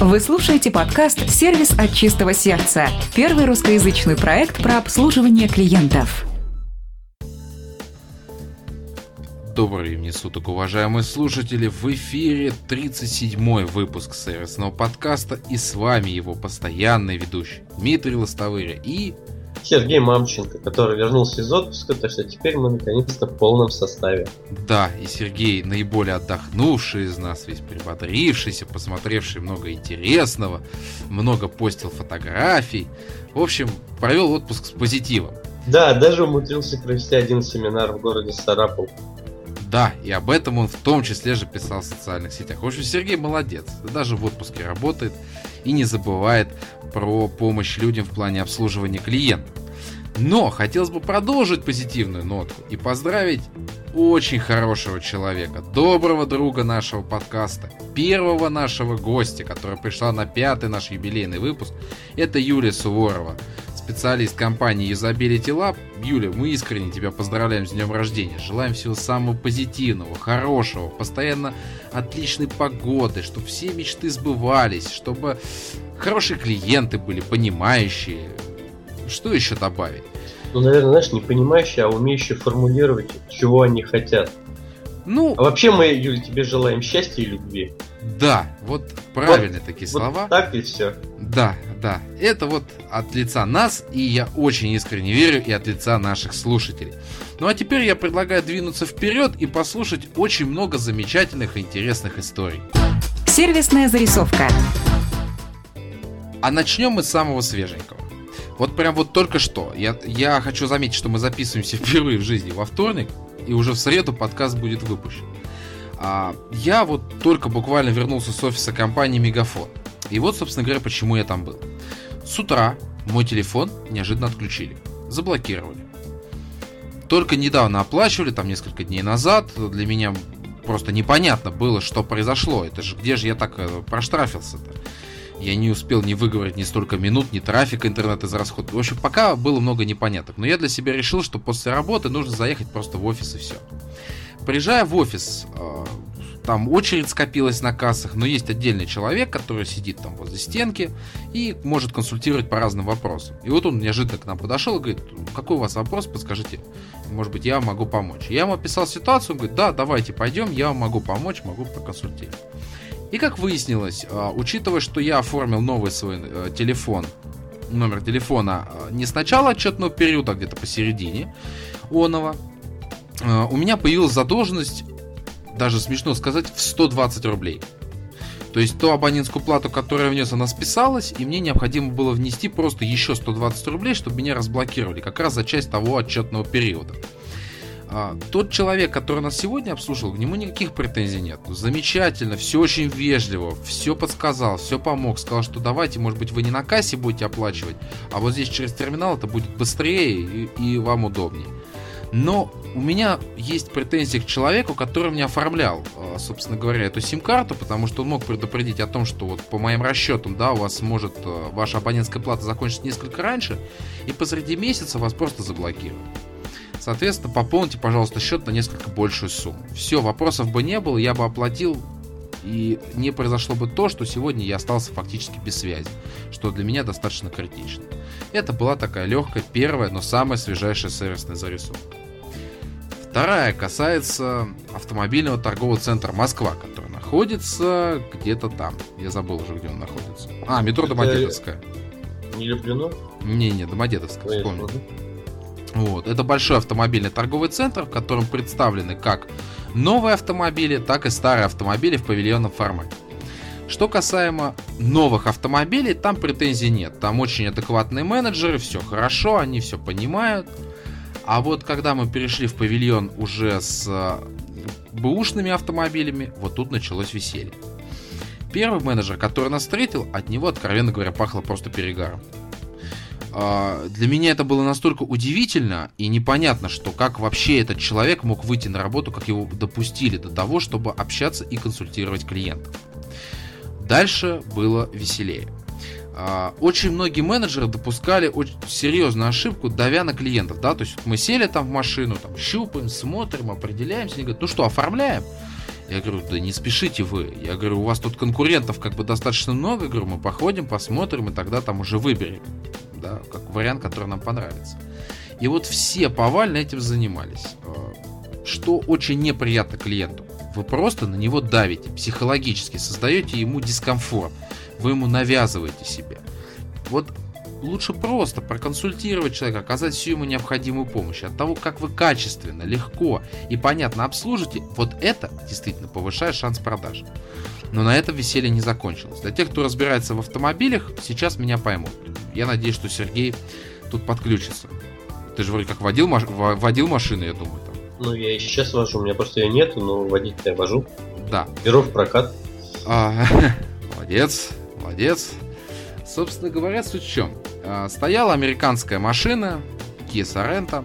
Вы слушаете подкаст «Сервис от чистого сердца» – первый русскоязычный проект про обслуживание клиентов. Добрый мне суток, уважаемые слушатели! В эфире 37-й выпуск сервисного подкаста и с вами его постоянный ведущий Дмитрий Лостовыря и Сергей Мамченко, который вернулся из отпуска, так что теперь мы наконец-то в полном составе. Да, и Сергей наиболее отдохнувший из нас, весь прибодрившийся, посмотревший много интересного, много постил фотографий. В общем, провел отпуск с позитивом. Да, даже умудрился провести один семинар в городе Сарапул. Да, и об этом он в том числе же писал в социальных сетях. В общем, Сергей молодец. Даже в отпуске работает и не забывает про помощь людям в плане обслуживания клиентов. Но хотелось бы продолжить позитивную нотку и поздравить очень хорошего человека, доброго друга нашего подкаста, первого нашего гостя, которая пришла на пятый наш юбилейный выпуск. Это Юлия Суворова, специалист компании Usability Lab. Юля, мы искренне тебя поздравляем с днем рождения. Желаем всего самого позитивного, хорошего, постоянно отличной погоды, чтобы все мечты сбывались, чтобы хорошие клиенты были, понимающие. Что еще добавить? Ну, наверное, знаешь, не понимающие, а умеющие формулировать, чего они хотят. Ну, а вообще мы, Юль, тебе желаем счастья и любви. Да, вот правильные вот, такие вот слова. Так и все. Да, да. Это вот от лица нас, и я очень искренне верю, и от лица наших слушателей. Ну а теперь я предлагаю двинуться вперед и послушать очень много замечательных и интересных историй. Сервисная зарисовка. А начнем мы с самого свеженького. Вот прям вот только что. Я, я хочу заметить, что мы записываемся впервые в жизни во вторник, и уже в среду подкаст будет выпущен. А, я вот только буквально вернулся с офиса компании Мегафон. И вот, собственно говоря, почему я там был. С утра мой телефон неожиданно отключили. Заблокировали. Только недавно оплачивали, там несколько дней назад. Для меня просто непонятно было, что произошло. Это же где же я так э, проштрафился-то? Я не успел ни выговорить ни столько минут, ни трафика интернет из расхода. В общем, пока было много непоняток. Но я для себя решил, что после работы нужно заехать просто в офис и все. Приезжая в офис, э, там очередь скопилась на кассах, но есть отдельный человек, который сидит там возле стенки и может консультировать по разным вопросам. И вот он неожиданно к нам подошел и говорит, какой у вас вопрос, подскажите, может быть, я могу помочь. Я ему описал ситуацию, он говорит, да, давайте пойдем, я вам могу помочь, могу проконсультировать. И как выяснилось, а, учитывая, что я оформил новый свой э, телефон, номер телефона а, не с начала отчетного периода, а где-то посередине оного, а, у меня появилась задолженность, даже смешно сказать, в 120 рублей. То есть ту абонентскую плату, которую я внес, она списалась, и мне необходимо было внести просто еще 120 рублей, чтобы меня разблокировали, как раз за часть того отчетного периода. А, тот человек, который нас сегодня обслуживал, к нему никаких претензий нет. Замечательно, все очень вежливо, все подсказал, все помог. Сказал, что давайте, может быть, вы не на кассе будете оплачивать, а вот здесь через терминал это будет быстрее и, и вам удобнее. Но у меня есть претензии к человеку, который мне оформлял, а, собственно говоря, эту сим-карту, потому что он мог предупредить о том, что вот по моим расчетам, да, у вас может а, ваша абонентская плата закончиться несколько раньше, и посреди месяца вас просто заблокируют. Соответственно, пополните, пожалуйста, счет на несколько большую сумму. Все, вопросов бы не было, я бы оплатил, и не произошло бы то, что сегодня я остался фактически без связи, что для меня достаточно критично. Это была такая легкая, первая, но самая свежайшая сервисная зарисовка. Вторая касается автомобильного торгового центра Москва, который находится где-то там. Я забыл уже, где он находится. А, метро Это Домодедовская. Не Люблено? Не-не, Домодедовская, вспомнил. Вот. Это большой автомобильный торговый центр, в котором представлены как новые автомобили, так и старые автомобили в павильонном формате. Что касаемо новых автомобилей, там претензий нет. Там очень адекватные менеджеры, все хорошо, они все понимают. А вот когда мы перешли в павильон уже с э, бэушными автомобилями, вот тут началось веселье. Первый менеджер, который нас встретил, от него, откровенно говоря, пахло просто перегаром. А, для меня это было настолько удивительно и непонятно, что как вообще этот человек мог выйти на работу, как его допустили до того, чтобы общаться и консультировать клиентов. Дальше было веселее. А, очень многие менеджеры допускали очень серьезную ошибку, давя на клиентов, да, то есть мы сели там в машину, там щупаем, смотрим, определяемся, они говорят, ну что, оформляем? Я говорю, да не спешите вы. Я говорю, у вас тут конкурентов как бы достаточно много. Я говорю, мы походим, посмотрим, и тогда там уже выберем. Да, как вариант, который нам понравится. И вот все повально этим занимались. А, что очень неприятно клиенту. Вы просто на него давите, психологически создаете ему дискомфорт. Вы ему навязываете себе. Вот лучше просто проконсультировать человека, оказать всю ему необходимую помощь. От того, как вы качественно, легко и понятно обслужите, вот это действительно повышает шанс продаж. Но на этом веселье не закончилось. Для тех, кто разбирается в автомобилях, сейчас меня поймут. Я надеюсь, что Сергей тут подключится. Ты же вроде как водил, маш... водил машину, я думаю. Там. Ну, я и сейчас вожу. У меня просто ее нету, но водить я вожу. Да. Беру в прокат. А, молодец, молодец. Собственно говоря, суть в чем? А, стояла американская машина, Kia Sorento,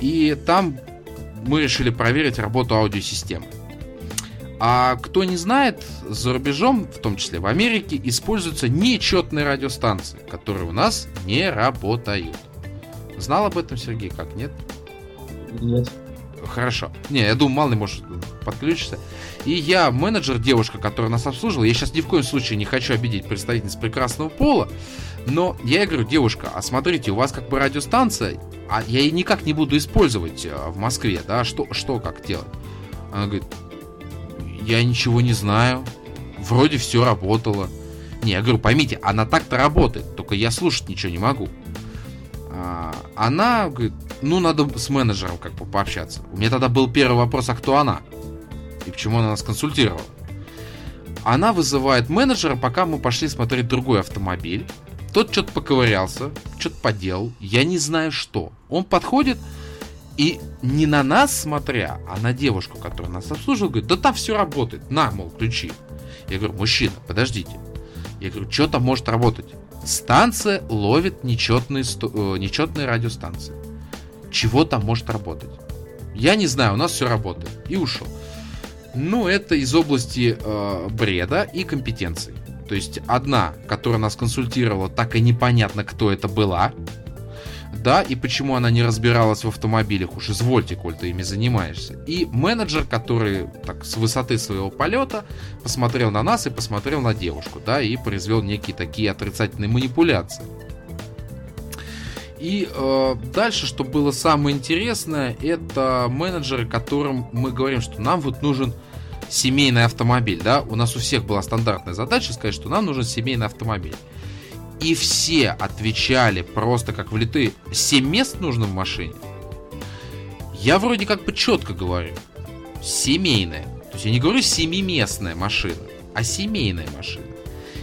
и там мы решили проверить работу аудиосистемы. А кто не знает, за рубежом, в том числе в Америке, используются нечетные радиостанции, которые у нас не работают. Знал об этом Сергей, как, нет? Нет. Хорошо. Не, я думаю, мало ли может подключиться. И я менеджер, девушка, которая нас обслуживала. Я сейчас ни в коем случае не хочу обидеть представительниц прекрасного пола. Но я ей говорю, девушка, а смотрите, у вас как бы радиостанция, а я ее никак не буду использовать э, в Москве, да, что, что как делать? Она говорит, я ничего не знаю, вроде все работало. Не, я говорю, поймите, она так-то работает, только я слушать ничего не могу. А, она говорит, ну, надо с менеджером как бы пообщаться. У меня тогда был первый вопрос, а кто она? И почему она нас консультировала? Она вызывает менеджера, пока мы пошли смотреть другой автомобиль. Тот что-то поковырялся, что-то поделал, я не знаю что. Он подходит и не на нас смотря, а на девушку, которая нас обслуживала, говорит, да там все работает, на, мол, ключи. Я говорю, мужчина, подождите. Я говорю, что там может работать? Станция ловит нечетные, э, нечетные радиостанции. Чего там может работать? Я не знаю, у нас все работает. И ушел. Ну, это из области э, бреда и компетенций. То есть одна, которая нас консультировала, так и непонятно, кто это была. Да, и почему она не разбиралась в автомобилях, уж извольте, коль ты ими занимаешься. И менеджер, который так с высоты своего полета посмотрел на нас и посмотрел на девушку, да, и произвел некие такие отрицательные манипуляции. И э, дальше, что было самое интересное, это менеджеры, которым мы говорим, что нам вот нужен семейный автомобиль, да, у нас у всех была стандартная задача сказать, что нам нужен семейный автомобиль. И все отвечали просто как влитые. Семь мест нужно в машине. Я вроде как бы четко говорю. Семейная. То есть я не говорю семиместная машина, а семейная машина.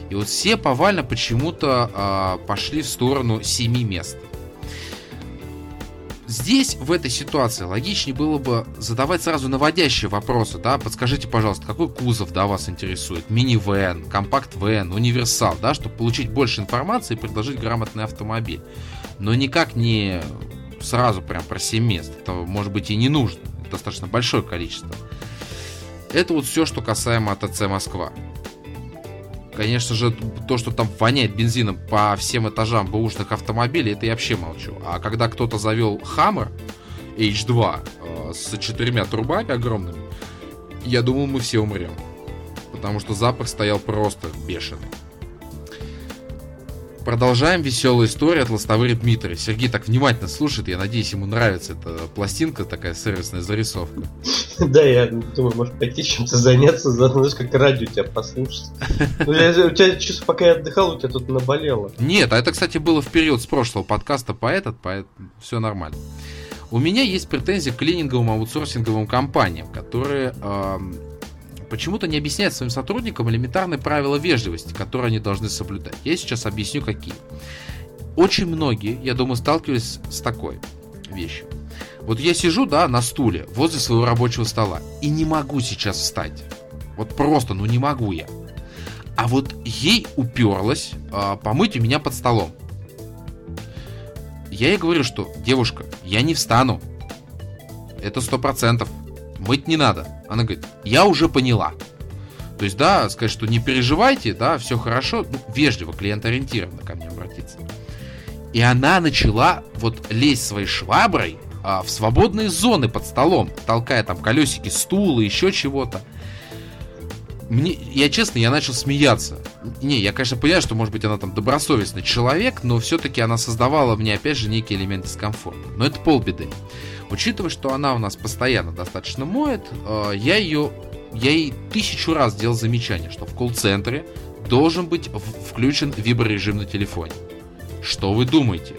И вот все повально почему-то э, пошли в сторону семи мест. Здесь, в этой ситуации, логичнее было бы задавать сразу наводящие вопросы, да, подскажите, пожалуйста, какой кузов, да, вас интересует, мини-вэн, компакт-вэн, универсал, да, чтобы получить больше информации и предложить грамотный автомобиль. Но никак не сразу прям про 7 мест, это может быть и не нужно, это достаточно большое количество. Это вот все, что касаемо АТЦ Москва. Конечно же, то, что там воняет бензином по всем этажам бэушных автомобилей, это я вообще молчу. А когда кто-то завел Hammer H2 э, с четырьмя трубами огромными, я думал, мы все умрем. Потому что запах стоял просто бешеный. Продолжаем веселую историю от Ластовыри Дмитрия. Сергей так внимательно слушает, я надеюсь, ему нравится эта пластинка, такая сервисная зарисовка. Да, я думаю, может пойти чем-то заняться, заодно, знаешь, как радио тебя послушать. Ну, у тебя чувство, пока я отдыхал, у тебя тут наболело. Нет, а это, кстати, было в период с прошлого подкаста по этот, поэтому все нормально. У меня есть претензии к клининговым аутсорсинговым компаниям, которые почему-то не объясняет своим сотрудникам элементарные правила вежливости, которые они должны соблюдать. Я сейчас объясню, какие. Очень многие, я думаю, сталкивались с такой вещью. Вот я сижу, да, на стуле возле своего рабочего стола и не могу сейчас встать. Вот просто, ну не могу я. А вот ей уперлась а, помыть у меня под столом. Я ей говорю, что, девушка, я не встану. Это сто процентов. Мыть не надо. Она говорит, я уже поняла. То есть, да, сказать, что не переживайте, да, все хорошо, ну, вежливо, клиент-ориентированно ко мне обратиться. И она начала вот лезть своей шваброй а, в свободные зоны под столом, толкая там колесики стула, еще чего-то. Мне, я честно, я начал смеяться. Не, я, конечно, понимаю, что, может быть, она там добросовестный человек, но все-таки она создавала мне, опять же, некий элемент дискомфорта. Но это полбеды. Учитывая, что она у нас постоянно достаточно моет, э, я ее, я ей тысячу раз делал замечание, что в колл-центре должен быть включен виброрежим на телефоне. Что вы думаете?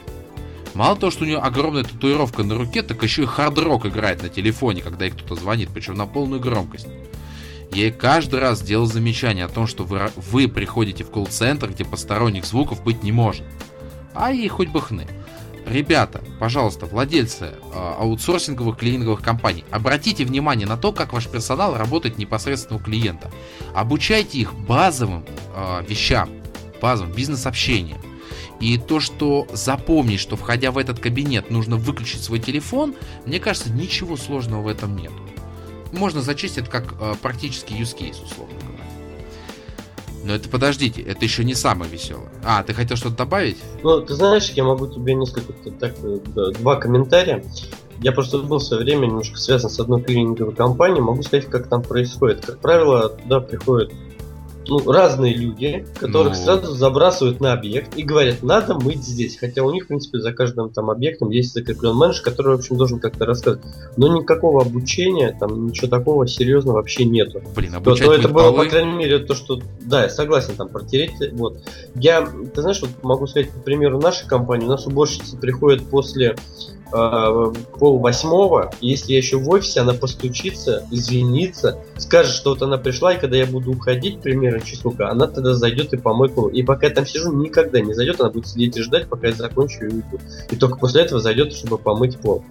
Мало того, что у нее огромная татуировка на руке, так еще и хард-рок играет на телефоне, когда ей кто-то звонит, причем на полную громкость. Я ей каждый раз делал замечание о том, что вы, вы приходите в колл-центр, где посторонних звуков быть не может. А ей хоть бы хны. Ребята, пожалуйста, владельцы э, аутсорсинговых клининговых компаний, обратите внимание на то, как ваш персонал работает непосредственно у клиента. Обучайте их базовым э, вещам, базовым бизнес-общением. И то, что запомнить, что входя в этот кабинет нужно выключить свой телефон, мне кажется, ничего сложного в этом нет. Можно зачесть это как э, практически use case, условно. Но это подождите, это еще не самое веселое. А, ты хотел что-то добавить? Ну, ты знаешь, я могу тебе несколько так, э, два комментария. Я просто был в время немножко связан с одной клининговой компанией, могу сказать, как там происходит. Как правило, туда приходят ну, разные люди, которых ну... сразу забрасывают на объект и говорят, надо мыть здесь. Хотя у них, в принципе, за каждым там объектом есть закреплен менеджер, который, в общем, должен как-то рассказывать. Но никакого обучения, там ничего такого серьезного вообще нету. Блин, обучать то, то это было, по крайней мере, то, что... Да, я согласен, там, протереть. Вот. Я, ты знаешь, вот могу сказать, по примеру нашей компании, у нас уборщицы приходят после пол восьмого, если я еще в офисе, она постучится, извинится, скажет, что вот она пришла, и когда я буду уходить примерно часовка, она тогда зайдет и помоет пол. И пока я там сижу, никогда не зайдет, она будет сидеть и ждать, пока я закончу и уйду. И только после этого зайдет, чтобы помыть пол.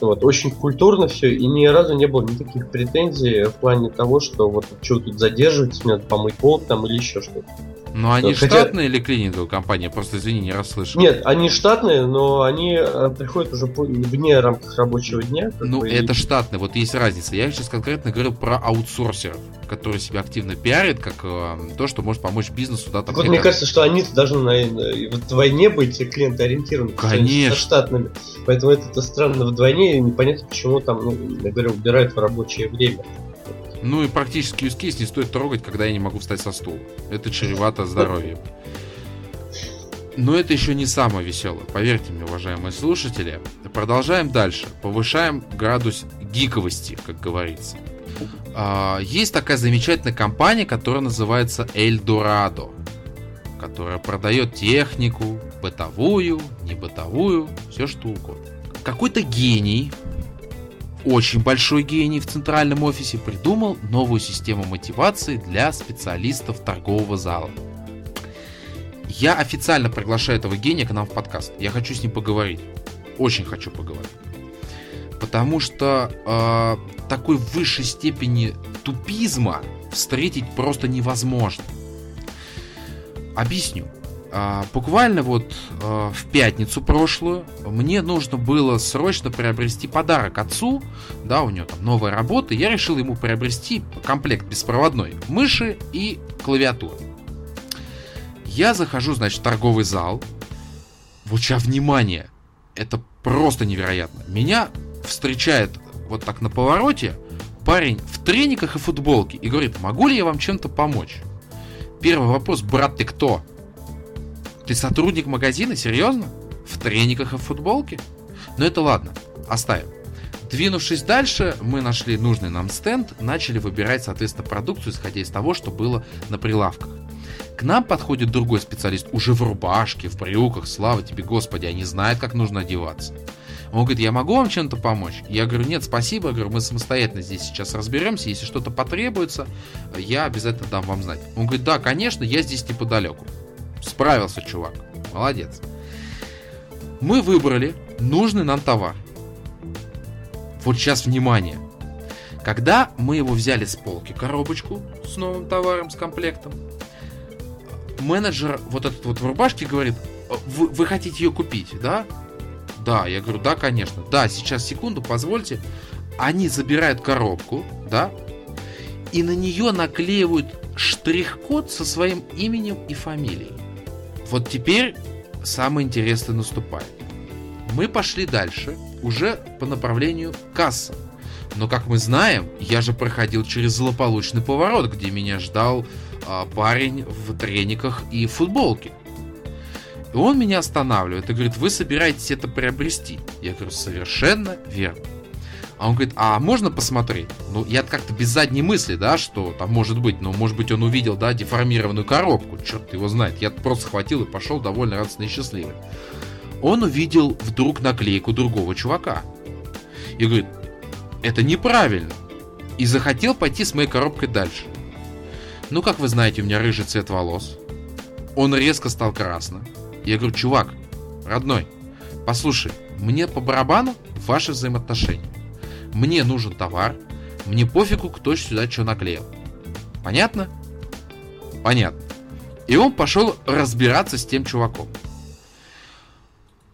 Вот, очень культурно все, и ни разу не было никаких претензий в плане того, что вот что тут задерживаетесь, мне надо помыть пол там или еще что-то. Но они Хотя... штатные или клининговая компания? Просто извини, не расслышал. Нет, они штатные, но они э, приходят уже вне рамках рабочего дня. Ну, бы, это и... штатные, вот есть разница. Я сейчас конкретно говорю про аутсорсеров, которые себя активно пиарят, как э, то, что может помочь бизнесу. Да, там, вот мне кажется, что они должны на, на, в войне быть клиентоориентированы. Конечно. Со штатными. Поэтому это странно вдвойне, и непонятно, почему там, ну, я говорю, убирают в рабочее время. Ну и практически use case не стоит трогать, когда я не могу встать со стула. Это чревато здоровьем. Но это еще не самое веселое, поверьте мне, уважаемые слушатели. Продолжаем дальше. Повышаем градус гиковости, как говорится. А, есть такая замечательная компания, которая называется Эльдорадо, которая продает технику, бытовую, не бытовую, все что угодно. Какой-то гений очень большой гений в центральном офисе придумал новую систему мотивации для специалистов торгового зала. Я официально приглашаю этого гения к нам в подкаст. Я хочу с ним поговорить. Очень хочу поговорить. Потому что э, такой высшей степени тупизма встретить просто невозможно. Объясню. А, буквально вот а, в пятницу прошлую мне нужно было срочно приобрести подарок отцу, да, у него там новая работа, я решил ему приобрести комплект беспроводной мыши и клавиатуры. Я захожу, значит, в торговый зал, вот сейчас внимание, это просто невероятно. Меня встречает вот так на повороте парень в трениках и футболке и говорит, могу ли я вам чем-то помочь? Первый вопрос, брат, ты кто? Ты сотрудник магазина? Серьезно? В трениках и в футболке? Но ну, это ладно, оставим. Двинувшись дальше, мы нашли нужный нам стенд, начали выбирать, соответственно, продукцию, исходя из того, что было на прилавках. К нам подходит другой специалист, уже в рубашке, в брюках, слава тебе, Господи, они знают, как нужно одеваться. Он говорит, я могу вам чем-то помочь? Я говорю, нет, спасибо, я говорю, мы самостоятельно здесь сейчас разберемся, если что-то потребуется, я обязательно дам вам знать. Он говорит, да, конечно, я здесь неподалеку. Справился чувак. Молодец. Мы выбрали нужный нам товар. Вот сейчас внимание. Когда мы его взяли с полки, коробочку с новым товаром, с комплектом, менеджер вот этот вот в рубашке говорит, вы, вы хотите ее купить, да? Да, я говорю, да, конечно. Да, сейчас, секунду, позвольте. Они забирают коробку, да, и на нее наклеивают штрих-код со своим именем и фамилией. Вот теперь самое интересное наступает. Мы пошли дальше, уже по направлению касса. Но, как мы знаем, я же проходил через злополучный поворот, где меня ждал а, парень в трениках и футболке. И он меня останавливает и говорит, вы собираетесь это приобрести? Я говорю, совершенно верно. А он говорит, а можно посмотреть? Ну, я как-то без задней мысли, да, что там может быть. Ну, может быть, он увидел, да, деформированную коробку. Черт его знает. Я просто схватил и пошел довольно радостный и счастливый. Он увидел вдруг наклейку другого чувака. И говорит, это неправильно. И захотел пойти с моей коробкой дальше. Ну, как вы знаете, у меня рыжий цвет волос. Он резко стал красным. Я говорю, чувак, родной, послушай, мне по барабану ваши взаимоотношения. Мне нужен товар, мне пофигу, кто сюда что наклеил. Понятно? Понятно. И он пошел разбираться с тем чуваком.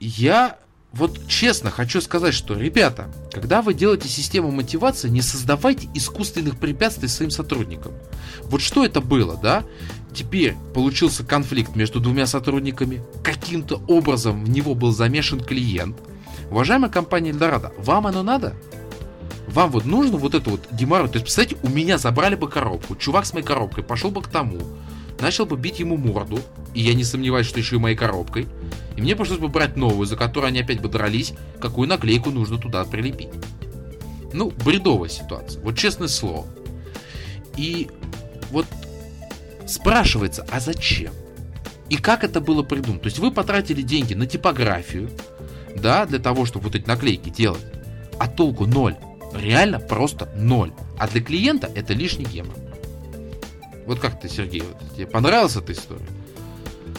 Я вот честно хочу сказать, что, ребята, когда вы делаете систему мотивации, не создавайте искусственных препятствий своим сотрудникам. Вот что это было, да? Теперь получился конфликт между двумя сотрудниками. Каким-то образом в него был замешан клиент. Уважаемая компания Эльдорадо, вам оно надо? Вам вот нужно вот это вот геморрой. То есть, представьте, у меня забрали бы коробку. Чувак с моей коробкой пошел бы к тому, начал бы бить ему морду. И я не сомневаюсь, что еще и моей коробкой. И мне пришлось бы брать новую, за которую они опять бы дрались, какую наклейку нужно туда прилепить. Ну, бредовая ситуация. Вот честное слово. И вот спрашивается, а зачем? И как это было придумано? То есть вы потратили деньги на типографию, да, для того, чтобы вот эти наклейки делать, а толку ноль. Реально просто ноль. А для клиента это лишний гемор. Вот как ты, Сергей, вот, тебе понравилась эта история?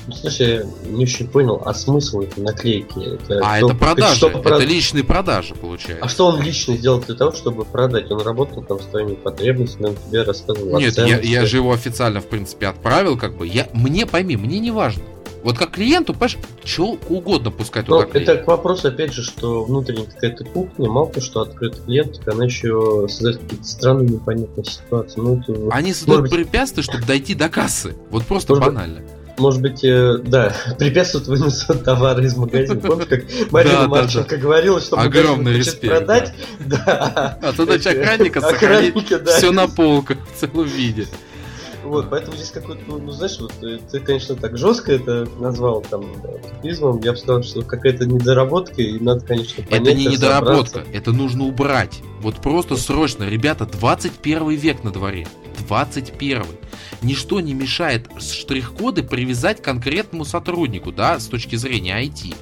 Ну, слушай, я не очень понял, а смысл этой наклейки? Это а что, это продажи, что, это личные продажи, получается. А что он лично сделал для того, чтобы продать? Он работал там с твоими потребностями, он тебе рассказывал Нет, я, я же его официально, в принципе, отправил, как бы. Я, мне, пойми, мне не важно. Вот как клиенту, понимаешь, что угодно пускай туда клеит. Это к вопросу, опять же, что внутренняя какая-то кухня, мало то, что открытый клиент, так она еще создает какие-то странные непонятные ситуации. Ну, это, Они создают быть... препятствия, чтобы дойти до кассы. Вот просто может банально. Быть, может быть, э, да, препятствуют выносу товары из магазина. Помнишь, как Марина да, Марченко да, да. говорила, что Огромный респект, продать? Да. А задача охранника сохранить все на полках в целом виде. Вот, поэтому здесь какой-то, ну, ну, знаешь, вот э, ты, конечно, так жестко это назвал там тупизмом. Я бы сказал, что какая-то недоработка, и надо, конечно, понять, Это не недоработка, это нужно убрать. Вот просто срочно, ребята, 21 век на дворе. 21. Ничто не мешает штрих-коды привязать к конкретному сотруднику, да, с точки зрения IT.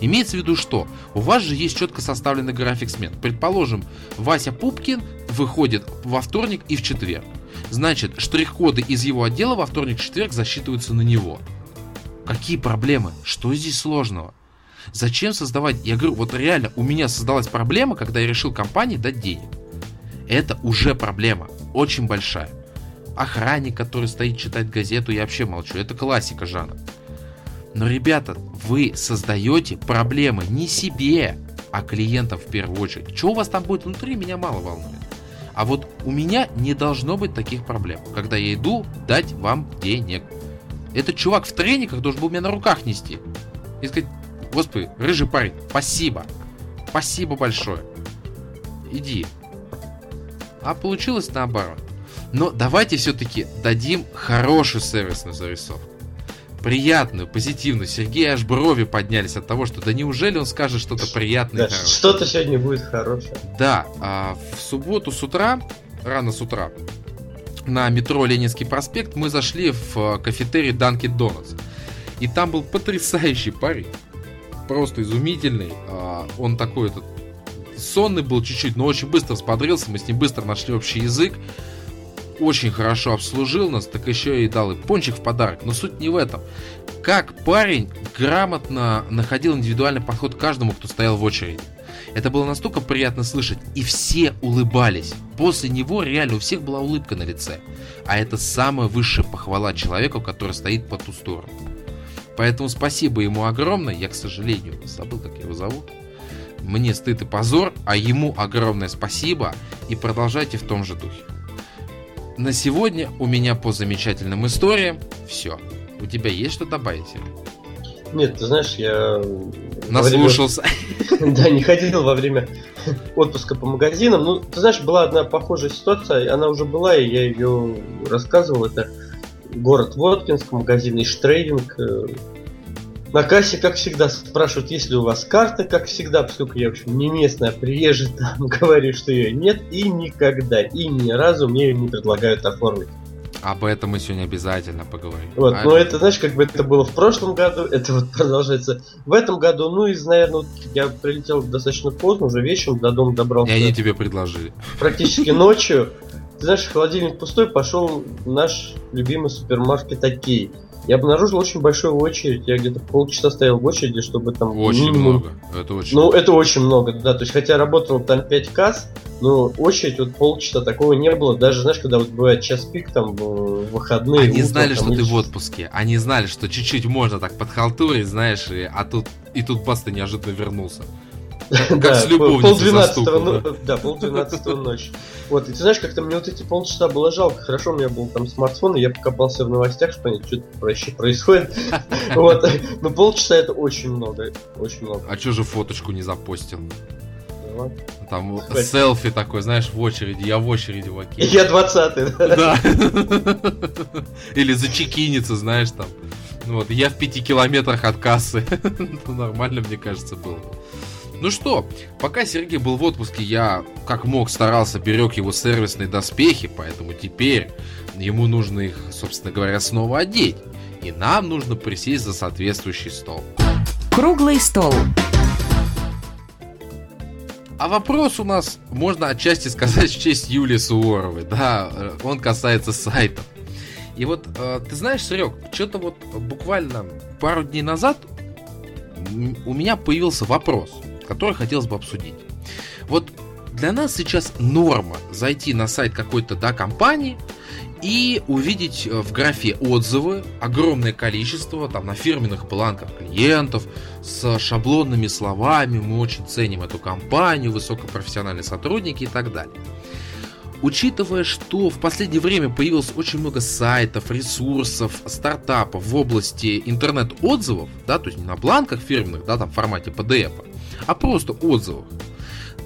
Имеется в виду что? У вас же есть четко составленный график смен. Предположим, Вася Пупкин выходит во вторник и в четверг. Значит, штрих-коды из его отдела во вторник-четверг засчитываются на него. Какие проблемы? Что здесь сложного? Зачем создавать? Я говорю, вот реально, у меня создалась проблема, когда я решил компании дать денег. Это уже проблема, очень большая. Охранник, который стоит читать газету, я вообще молчу. Это классика жанра. Но, ребята, вы создаете проблемы не себе, а клиентам в первую очередь. Что у вас там будет внутри, меня мало волнует. А вот у меня не должно быть таких проблем, когда я иду дать вам денег. Этот чувак в трениках должен был меня на руках нести. И сказать, господи, рыжий парень, спасибо. Спасибо большое. Иди. А получилось наоборот. Но давайте все-таки дадим хороший сервис на зарисовку приятную, позитивную. Сергей аж брови поднялись от того, что да неужели он скажет что-то приятное да, Что-то сегодня будет хорошее. Да, а в субботу с утра, рано с утра, на метро Ленинский проспект мы зашли в э, кафетерий Dunkin' Donuts. И там был потрясающий парень. Просто изумительный. А, он такой этот сонный был чуть-чуть, но очень быстро сподрился. Мы с ним быстро нашли общий язык очень хорошо обслужил нас, так еще и дал и пончик в подарок. Но суть не в этом. Как парень грамотно находил индивидуальный подход к каждому, кто стоял в очереди. Это было настолько приятно слышать, и все улыбались. После него реально у всех была улыбка на лице. А это самая высшая похвала человеку, который стоит по ту сторону. Поэтому спасибо ему огромное. Я, к сожалению, забыл, как его зовут. Мне стыд и позор, а ему огромное спасибо. И продолжайте в том же духе. На сегодня у меня по замечательным историям все. У тебя есть что добавить? Нет, ты знаешь, я... Наслушался. Да, не ходил во время отпуска по магазинам. Ну, ты знаешь, была одна похожая ситуация, она уже была, и я ее рассказывал. Это город Воткинск, магазин Иштрейдинг. На кассе, как всегда, спрашивают, есть ли у вас карта, как всегда, поскольку я, в общем, не местный, а приезжий, там говорю, что ее нет, и никогда, и ни разу мне ее не предлагают оформить. Об этом мы сегодня обязательно поговорим. Вот, а... но это, знаешь, как бы это было в прошлом году, это вот продолжается в этом году. Ну, и, наверное, я прилетел достаточно поздно, уже вечером до дома добрался. И они тебе предложили. Практически ночью. Ты знаешь, холодильник пустой, пошел наш любимый супермаркет Окей я обнаружил очень большую очередь. Я где-то полчаса стоял в очереди, чтобы там... Очень минимум... много. Это очень Ну, это очень много, да. То есть, хотя работал там 5 касс, но очередь вот полчаса такого не было. Даже, знаешь, когда вот бывает час пик, там, в выходные... Они утром, знали, там, что ты в отпуске. Они знали, что чуть-чуть можно так подхалтурить, знаешь, и, а тут, и тут бас ты неожиданно вернулся. Как с любовницей Да, полдвенадцатого ночи. Вот, и ты знаешь, как-то мне вот эти полчаса было жалко. Хорошо, у меня был там смартфон, и я покопался в новостях, что что-то вообще происходит. Вот, но полчаса это очень много, очень много. А что же фоточку не запостил? Там Хватит. селфи такой, знаешь, в очереди. Я в очереди в окей. Я двадцатый, да. Или зачекиниться, знаешь, там. Вот, я в пяти километрах от кассы. Ну, нормально, мне кажется, было. Ну что, пока Сергей был в отпуске, я как мог старался берег его сервисные доспехи, поэтому теперь ему нужно их, собственно говоря, снова одеть. И нам нужно присесть за соответствующий стол. Круглый стол. А вопрос у нас, можно отчасти сказать, в честь Юлии Суворовой. Да, он касается сайтов. И вот, э, ты знаешь, Серег, что-то вот буквально пару дней назад у меня появился вопрос который хотелось бы обсудить. Вот для нас сейчас норма зайти на сайт какой-то да, компании и увидеть э, в графе отзывы огромное количество там на фирменных бланках клиентов с шаблонными словами, мы очень ценим эту компанию, высокопрофессиональные сотрудники и так далее. Учитывая, что в последнее время появилось очень много сайтов, ресурсов, стартапов в области интернет-отзывов, да, то есть не на бланках фирменных, да, там в формате PDF, а просто отзывах,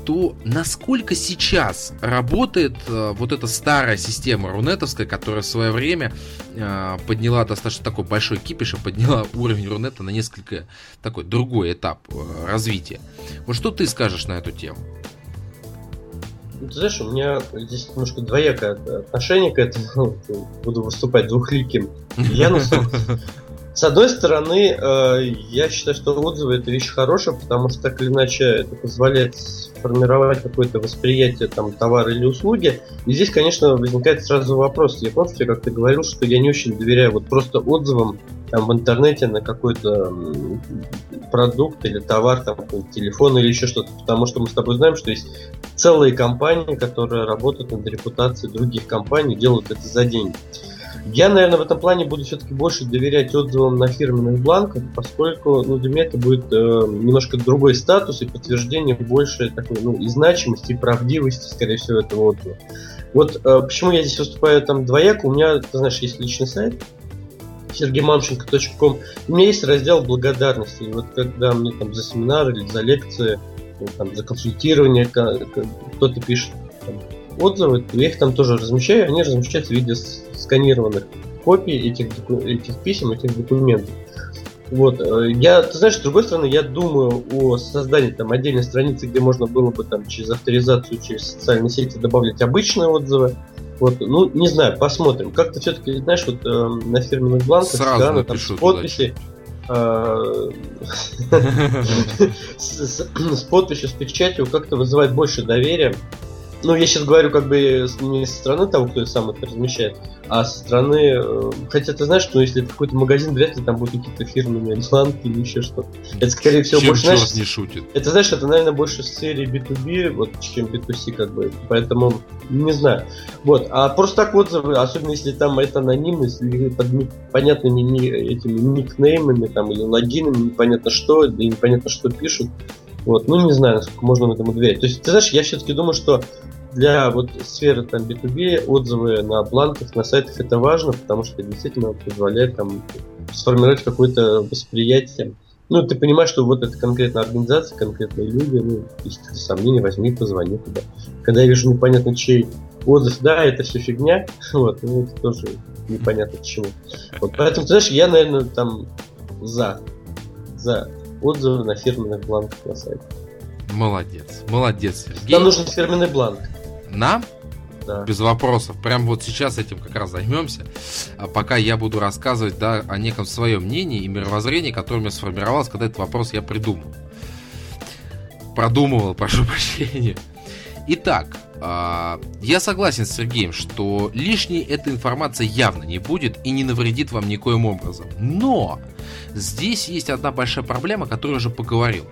то насколько сейчас работает э, вот эта старая система рунетовская, которая в свое время э, подняла достаточно такой большой кипиш и подняла уровень рунета на несколько такой другой этап э, развития. Вот что ты скажешь на эту тему? Ну, ты знаешь, у меня здесь немножко двоякое отношение к этому. Буду выступать двухликим. Я самом с одной стороны, э, я считаю, что отзывы это вещь хорошая, потому что так или иначе это позволяет сформировать какое-то восприятие там товара или услуги. И здесь, конечно, возникает сразу вопрос. Я помню, как ты говорил, что я не очень доверяю вот просто отзывам там в интернете на какой-то продукт или товар, там телефон или еще что-то, потому что мы с тобой знаем, что есть целые компании, которые работают над репутацией других компаний, делают это за деньги. Я, наверное, в этом плане буду все-таки больше доверять отзывам на фирменных бланках, поскольку ну, для меня это будет э, немножко другой статус и подтверждение больше такой, ну, и значимости, и правдивости, скорее всего, этого отзыва. Вот э, почему я здесь выступаю там двояко, у меня, ты знаешь, есть личный сайт, сергеймамченко.ком. У меня есть раздел благодарности. И вот когда мне там за семинар или за лекции, ну, там, за консультирование кто-то пишет там, отзывы, я их там тоже размещаю, они размещаются в виде сканированных копий этих, этих писем, этих документов. Вот, э, я, ты знаешь, с другой стороны, я думаю о создании там отдельной страницы, где можно было бы там через авторизацию, через социальные сети добавлять обычные отзывы. Вот, ну, не знаю, посмотрим. Как-то все-таки, знаешь, вот э, на фирменных бланках, Сразу да, там, с подписи, э, с подписью, с печатью как-то вызывает больше доверия. Ну, я сейчас говорю как бы не со стороны того, кто сам это размещает, а со стороны... Э, хотя ты знаешь, что если это какой-то магазин, вряд ли там будут какие-то фирменные бланки или еще что-то. Это, скорее всего, чем больше... Знаешь, не шутит. Это, знаешь, это, наверное, больше с серии B2B, вот, чем B2C, как бы. Поэтому, не знаю. Вот. А просто так отзывы, особенно если там это анонимность, или под понятными не, этими никнеймами, там, или логинами, непонятно что, и непонятно что пишут, Вот, ну не знаю, насколько можно этому доверять. То есть, ты знаешь, я все-таки думаю, что для вот сферы там B2B отзывы на бланках, на сайтах это важно, потому что это действительно позволяет там сформировать какое-то восприятие. Ну, ты понимаешь, что вот это конкретная организация, конкретные люди, ну, если какие сомнения, возьми, позвони туда. Когда я вижу непонятно чей отзыв, да, это все фигня, вот, ну, это тоже непонятно почему. Вот, поэтому, ты знаешь, я, наверное, там за, за отзывы на фирменных бланках на сайте. Молодец, молодец, Сергей. Нам нужен фирменный бланк. Нам? Да. Без вопросов. Прям вот сейчас этим как раз займемся. А пока я буду рассказывать да, о неком своем мнении и мировоззрении, которое у меня сформировалось, когда этот вопрос я придумал. Продумывал, прошу прощения. Итак, а, я согласен с Сергеем, что лишней эта информация явно не будет и не навредит вам никоим образом. Но здесь есть одна большая проблема, о которой уже поговорил.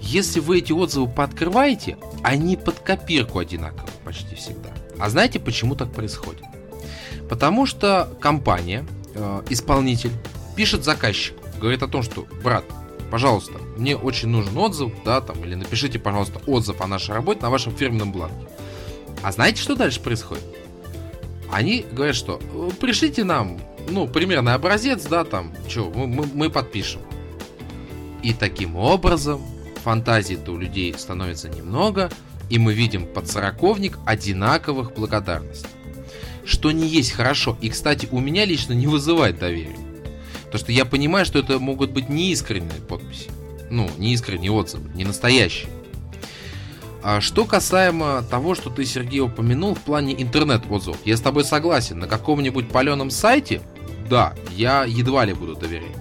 Если вы эти отзывы пооткрываете, они под копирку одинаковые почти всегда. А знаете, почему так происходит? Потому что компания, э, исполнитель, пишет заказчику, говорит о том, что, брат, пожалуйста, мне очень нужен отзыв, да, там, или напишите, пожалуйста, отзыв о нашей работе на вашем фирменном бланке. А знаете, что дальше происходит? Они говорят, что «Э, пришлите нам, ну, примерный образец, да, там, что, мы, мы, мы подпишем. И таким образом фантазии-то у людей становится немного, и мы видим подсороковник одинаковых благодарностей. Что не есть хорошо, и, кстати, у меня лично не вызывает доверия. Потому что я понимаю, что это могут быть неискренние подписи. Ну, неискренние отзывы, не настоящие. А что касаемо того, что ты, Сергей, упомянул в плане интернет-отзывов, я с тобой согласен. На каком-нибудь паленом сайте, да, я едва ли буду доверять.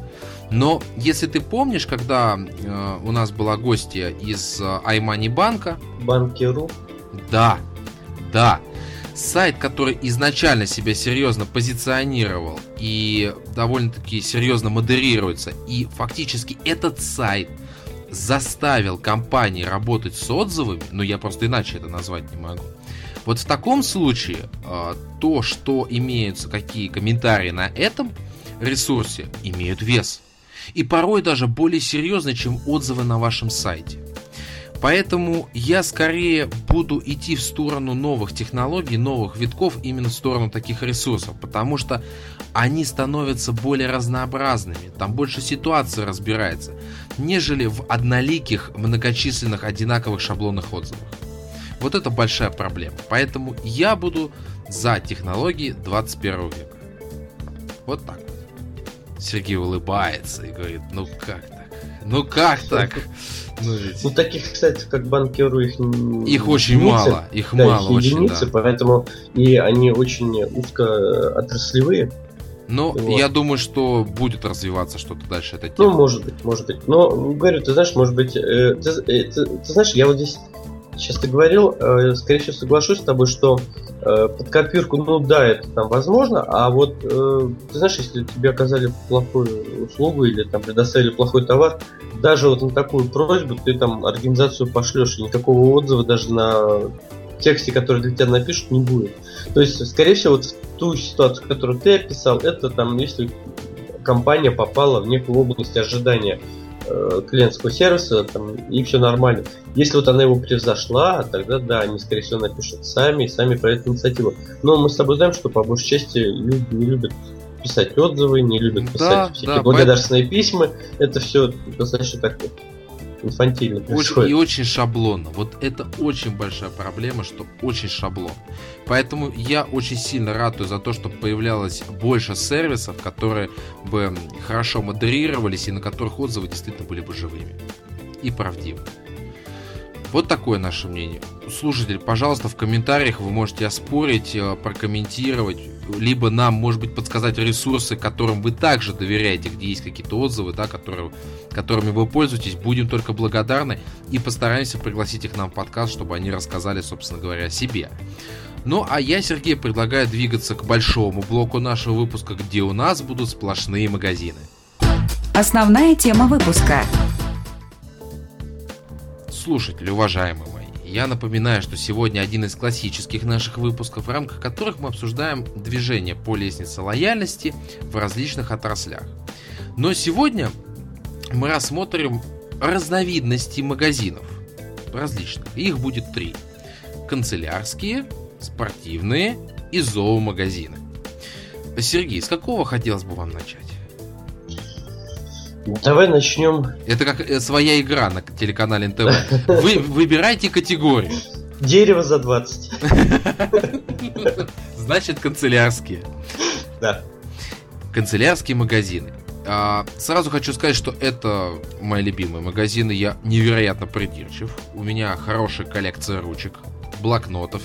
Но если ты помнишь, когда э, у нас была гостья из э, iMoney банка... Банкиру? Да, да. Сайт, который изначально себя серьезно позиционировал и довольно-таки серьезно модерируется. И фактически этот сайт заставил компании работать с отзывами, но я просто иначе это назвать не могу. Вот в таком случае э, то, что имеются какие комментарии на этом ресурсе, имеют вес и порой даже более серьезны, чем отзывы на вашем сайте. Поэтому я скорее буду идти в сторону новых технологий, новых витков, именно в сторону таких ресурсов, потому что они становятся более разнообразными, там больше ситуаций разбирается, нежели в одноликих, многочисленных, одинаковых шаблонных отзывах. Вот это большая проблема. Поэтому я буду за технологии 21 века. Вот так. Сергей улыбается и говорит, ну как так? Ну как так? Ну, ведь... ну таких, кстати, как банкиру их Их очень единицы, мало, их да, мало их очень, единицы, да. поэтому и они очень узко отраслевые. Ну, вот. я думаю, что будет развиваться что-то дальше эта тема. Ну, может быть, может быть. Но, говорю, ты знаешь, может быть, э, ты, э, ты, ты знаешь, я вот здесь сейчас ты говорил, э, скорее всего, соглашусь с тобой, что э, под копирку, ну да, это там возможно, а вот э, ты знаешь, если тебе оказали плохую услугу или там предоставили плохой товар, даже вот на такую просьбу ты там организацию пошлешь, и никакого отзыва даже на тексте, который для тебя напишут, не будет. То есть, скорее всего, вот в ту ситуацию, которую ты описал, это там, если компания попала в некую область ожидания клиентского сервиса, там, и все нормально. Если вот она его превзошла, тогда да, они, скорее всего, напишут сами и сами проявят инициативу. Но мы с тобой знаем, что по большей части люди не любят писать отзывы, не любят писать да, всякие да, благодарственные поэтому... письма. Это все достаточно так инфантильно происходит. И очень шаблонно. Вот это очень большая проблема, что очень шаблон. Поэтому я очень сильно ратую за то, чтобы появлялось больше сервисов, которые бы хорошо модерировались и на которых отзывы действительно были бы живыми и правдивыми. Вот такое наше мнение. Слушатель, пожалуйста, в комментариях вы можете оспорить, э, прокомментировать, либо нам, может быть, подсказать ресурсы, которым вы также доверяете, где есть какие-то отзывы, да, которые, которыми вы пользуетесь. Будем только благодарны и постараемся пригласить их нам в подкаст, чтобы они рассказали, собственно говоря, о себе. Ну, а я, Сергей, предлагаю двигаться к большому блоку нашего выпуска, где у нас будут сплошные магазины. Основная тема выпуска – слушатели, уважаемые я напоминаю, что сегодня один из классических наших выпусков, в рамках которых мы обсуждаем движение по лестнице лояльности в различных отраслях. Но сегодня мы рассмотрим разновидностей магазинов различных. Их будет три. Канцелярские, спортивные и зоомагазины. Сергей, с какого хотелось бы вам начать? Давай начнем. Это как э, своя игра на телеканале НТВ. Вы выбирайте категорию. Дерево за 20. Значит, канцелярские. Да. Канцелярские магазины. А, сразу хочу сказать, что это мои любимые магазины. Я невероятно придирчив. У меня хорошая коллекция ручек, блокнотов.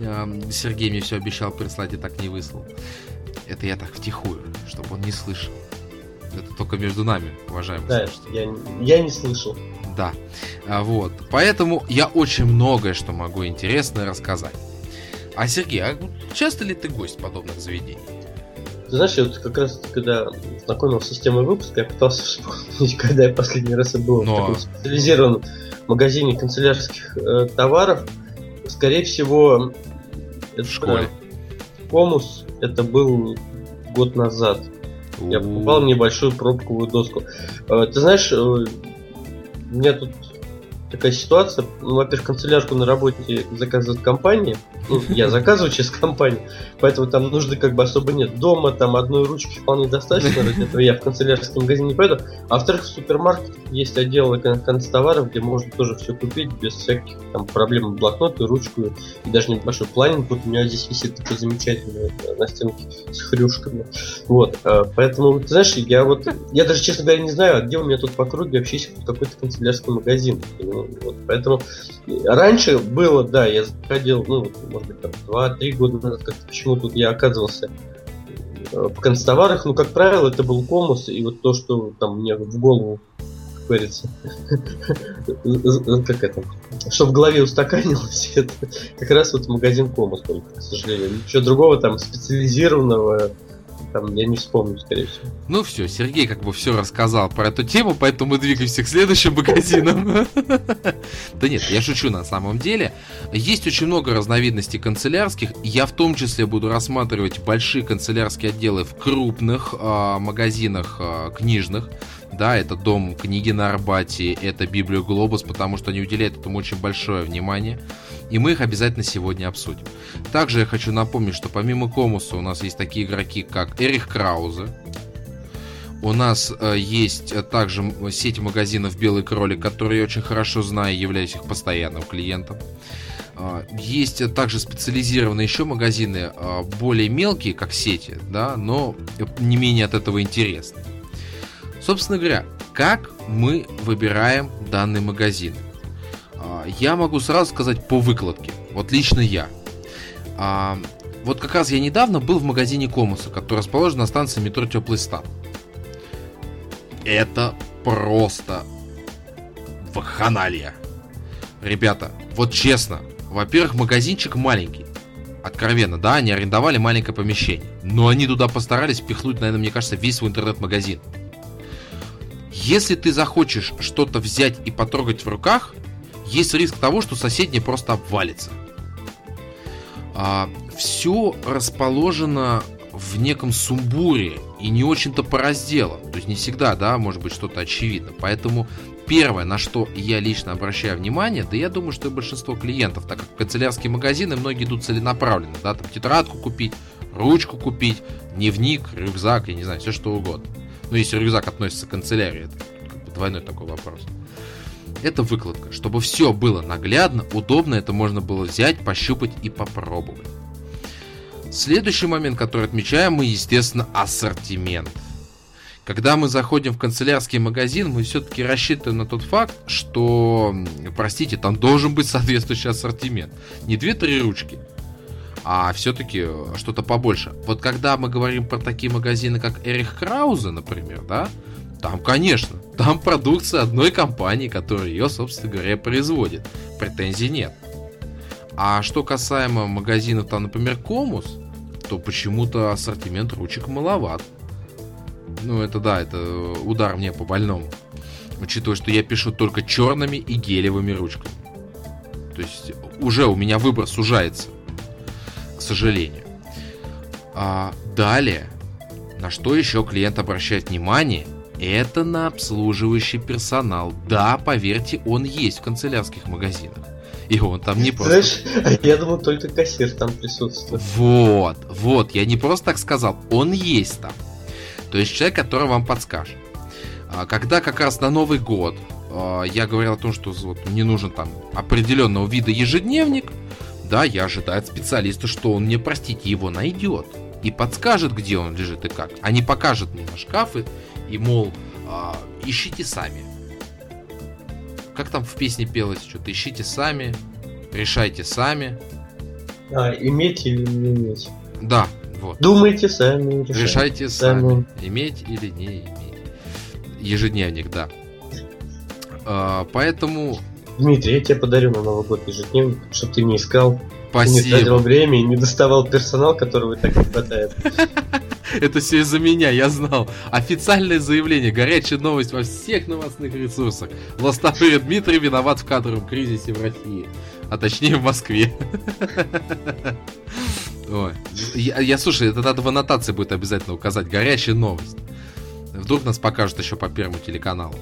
А, Сергей мне все обещал прислать и так не выслал. Это я так втихую, чтобы он не слышал. Это только между нами, уважаемые Да, я, я не слышал. Да. А, вот. Поэтому я очень многое, что могу интересное рассказать. А Сергей, а часто ли ты гость подобных заведений? Ты знаешь, я вот как раз когда знакомился с системой выпуска, я пытался вспомнить, когда я последний раз был Но... в таком специализированном магазине канцелярских э, товаров. Скорее всего, это в школе. Комус это был год назад. Я покупал небольшую пробковую доску. Э, ты знаешь, э, меня тут такая ситуация. Ну, во-первых, канцелярку на работе заказывает компания. Ну, я заказываю через компанию, поэтому там нужды как бы особо нет. Дома там одной ручки вполне достаточно, ради этого я в канцелярском магазине не пойду. А во-вторых, в супермаркете есть отделы концтоваров, где можно тоже все купить без всяких там проблем. Блокнот и ручку, и даже небольшой планинг. Вот у меня здесь висит такой замечательный э, на стенке с хрюшками. Вот, э, поэтому, ты знаешь, я вот, я даже, честно говоря, не знаю, где у меня тут по кругу вообще есть какой-то канцелярский магазин. Вот, поэтому раньше было, да, я заходил, ну, может быть, там, 2-3 года назад, как почему тут я оказывался э, в констоварах, ну, как правило, это был комус, и вот то, что там мне в голову, как говорится, как это, что в голове устаканилось, это как раз вот магазин комус только, к сожалению. Ничего другого там специализированного там я не вспомню, скорее всего. Ну все, Сергей как бы все рассказал про эту тему, поэтому мы двигаемся к следующим магазинам. Да нет, я шучу на самом деле. Есть очень много разновидностей канцелярских. Я в том числе буду рассматривать большие канцелярские отделы в крупных а, магазинах а, книжных. Да, это дом книги на Арбате, это Библию Глобус, потому что они уделяют этому очень большое внимание. И мы их обязательно сегодня обсудим. Также я хочу напомнить, что помимо Комуса у нас есть такие игроки, как Эрих Краузе. У нас э, есть также сеть магазинов Белый кролик, которые я очень хорошо знаю, являюсь их постоянным клиентом. Э, есть также специализированные еще магазины, э, более мелкие, как сети, да, но не менее от этого интересные. Собственно говоря, как мы выбираем данный магазин? А, я могу сразу сказать по выкладке. Вот лично я. А, вот как раз я недавно был в магазине Комуса, который расположен на станции метро Теплый Стан. Это просто вахханалия. Ребята, вот честно, во-первых, магазинчик маленький. Откровенно, да, они арендовали маленькое помещение. Но они туда постарались пихнуть, наверное, мне кажется, весь свой интернет-магазин. Если ты захочешь что-то взять и потрогать в руках, есть риск того, что соседний просто обвалится. А, все расположено в неком сумбуре и не очень-то по разделам. То есть не всегда, да, может быть что-то очевидно. Поэтому первое, на что я лично обращаю внимание, да я думаю, что и большинство клиентов, так как канцелярские магазины многие идут целенаправленно, да, там тетрадку купить, ручку купить, дневник, рюкзак, я не знаю, все что угодно. Ну, если рюкзак относится к канцелярии, это как бы двойной такой вопрос. Это выкладка. Чтобы все было наглядно, удобно, это можно было взять, пощупать и попробовать. Следующий момент, который отмечаем, мы, естественно, ассортимент. Когда мы заходим в канцелярский магазин, мы все-таки рассчитываем на тот факт, что, простите, там должен быть соответствующий ассортимент. Не две-три ручки, а все-таки что-то побольше. Вот когда мы говорим про такие магазины, как Эрих Краузе, например, да, там, конечно, там продукция одной компании, которая ее, собственно говоря, производит. Претензий нет. А что касаемо магазинов, там, например, Комус, то почему-то ассортимент ручек маловат. Ну, это да, это удар мне по больному. Учитывая, что я пишу только черными и гелевыми ручками. То есть уже у меня выбор сужается к сожалению. А далее, на что еще клиент обращает внимание, Это на обслуживающий персонал. Да, поверьте, он есть в канцелярских магазинах. И он там не просто... Знаешь, я думал, только кассир там присутствует. Вот, вот, я не просто так сказал, он есть там. То есть человек, который вам подскажет. А когда как раз на Новый год а, я говорил о том, что вот, мне нужен там определенного вида ежедневник, да, я ожидаю от специалиста, что он мне, простите, его найдет и подскажет, где он лежит и как, а не покажет мне на шкафы и, мол, а, ищите сами. Как там в песне пелось, что-то ищите сами, решайте сами. А, иметь или не иметь. Да, вот. Думайте сами, решайте, решайте сами, сами, иметь или не иметь. Ежедневник, да. А, поэтому... Дмитрий, я тебе подарю на Новый год ежедневник, чтобы ты не искал, Спасибо. не тратил время и не доставал персонал, которого так не хватает. Это все из-за меня, я знал. Официальное заявление, горячая новость во всех новостных ресурсах. Властопыр Дмитрий виноват в кадровом кризисе в России. А точнее в Москве. Ой. Я, я, слушай, это надо в аннотации будет обязательно указать. Горячая новость. Вдруг нас покажут еще по первому телеканалу.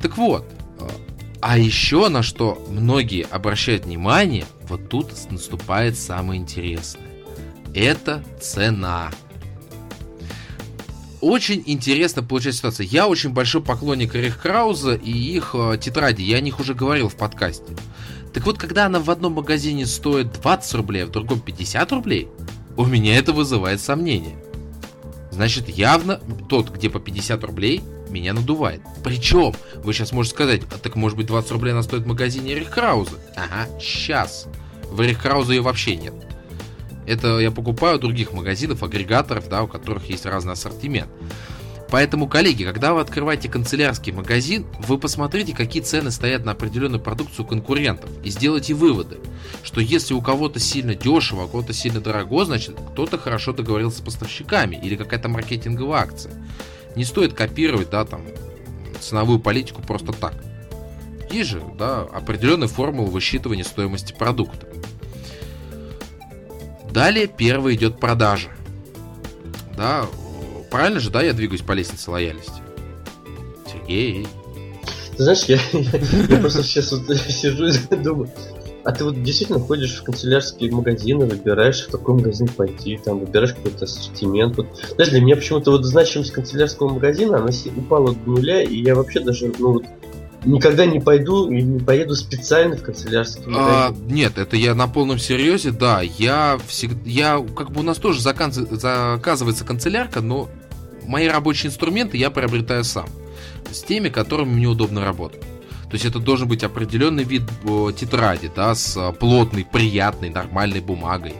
Так вот, а еще на что многие обращают внимание, вот тут наступает самое интересное. Это цена. Очень интересно получается ситуация. Я очень большой поклонник Рих Крауза и их э, тетради. Я о них уже говорил в подкасте. Так вот, когда она в одном магазине стоит 20 рублей, а в другом 50 рублей, у меня это вызывает сомнение. Значит, явно тот, где по 50 рублей, меня надувает. Причем, вы сейчас можете сказать, а так может быть 20 рублей она стоит в магазине Рихкрауза. Ага, сейчас. В Рихкраузе ее вообще нет. Это я покупаю у других магазинов, агрегаторов, да, у которых есть разный ассортимент. Поэтому, коллеги, когда вы открываете канцелярский магазин, вы посмотрите, какие цены стоят на определенную продукцию конкурентов и сделайте выводы, что если у кого-то сильно дешево, а у кого-то сильно дорого, значит кто-то хорошо договорился с поставщиками или какая-то маркетинговая акция. Не стоит копировать, да, там, ценовую политику просто так. Есть же, да, определенная формула высчитывания стоимости продукта. Далее первый идет продажа. Да, правильно же, да, я двигаюсь по лестнице лояльности? Сергей. Ты знаешь, я, я, я просто сейчас вот сижу и думаю, а ты вот действительно ходишь в канцелярские магазины, выбираешь, в какой магазин пойти, там выбираешь какой-то ассортимент. Вот, знаешь, для меня почему-то вот значимость канцелярского магазина, она упала до нуля, и я вообще даже, ну вот, никогда не пойду и не поеду специально в канцелярский а, магазин. А, нет, это я на полном серьезе, да. Я всегда, я как бы у нас тоже закан, заказывается канцелярка, но мои рабочие инструменты я приобретаю сам. С теми, которыми мне удобно работать. То есть это должен быть определенный вид тетради, да, с э, плотной, приятной, нормальной бумагой.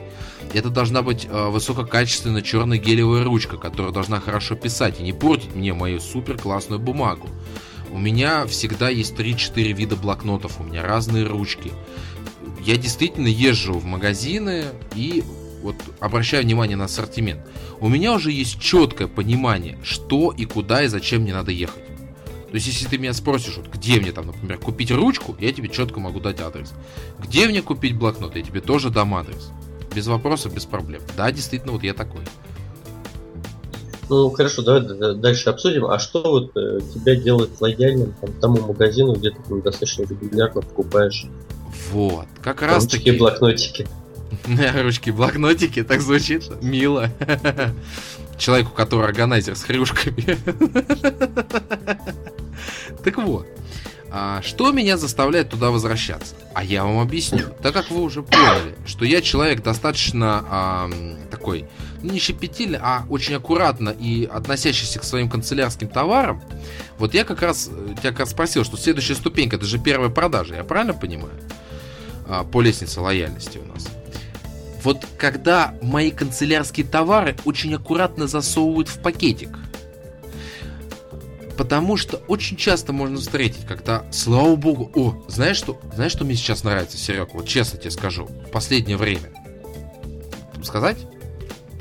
Это должна быть э, высококачественная черная гелевая ручка, которая должна хорошо писать и не портить мне мою супер классную бумагу. У меня всегда есть 3-4 вида блокнотов, у меня разные ручки. Я действительно езжу в магазины и вот обращаю внимание на ассортимент. У меня уже есть четкое понимание, что и куда и зачем мне надо ехать. То есть, если ты меня спросишь, вот, где мне там, например, купить ручку, я тебе четко могу дать адрес. Где мне купить блокнот, я тебе тоже дам адрес. Без вопросов, без проблем. Да, действительно, вот я такой. Ну, хорошо, давай дальше обсудим. А что вот э, тебя делает лояльным там, тому магазину, где ты там, достаточно регулярно покупаешь? Вот, как раз таки... блокнотики. Ручки блокнотики, так звучит мило. Человеку, который органайзер с хрюшками. Так вот, а что меня заставляет туда возвращаться? А я вам объясню. Так как вы уже поняли, что я человек достаточно а, такой, ну, не щепетильный, а очень аккуратно и относящийся к своим канцелярским товарам, вот я как раз тебя как раз спросил, что следующая ступенька, это же первая продажа, я правильно понимаю? А, по лестнице лояльности у нас. Вот когда мои канцелярские товары очень аккуратно засовывают в пакетик – Потому что очень часто можно встретить, когда, слава богу, о, знаешь что, знаешь, что мне сейчас нравится, Серег, вот честно тебе скажу, в последнее время. Сказать?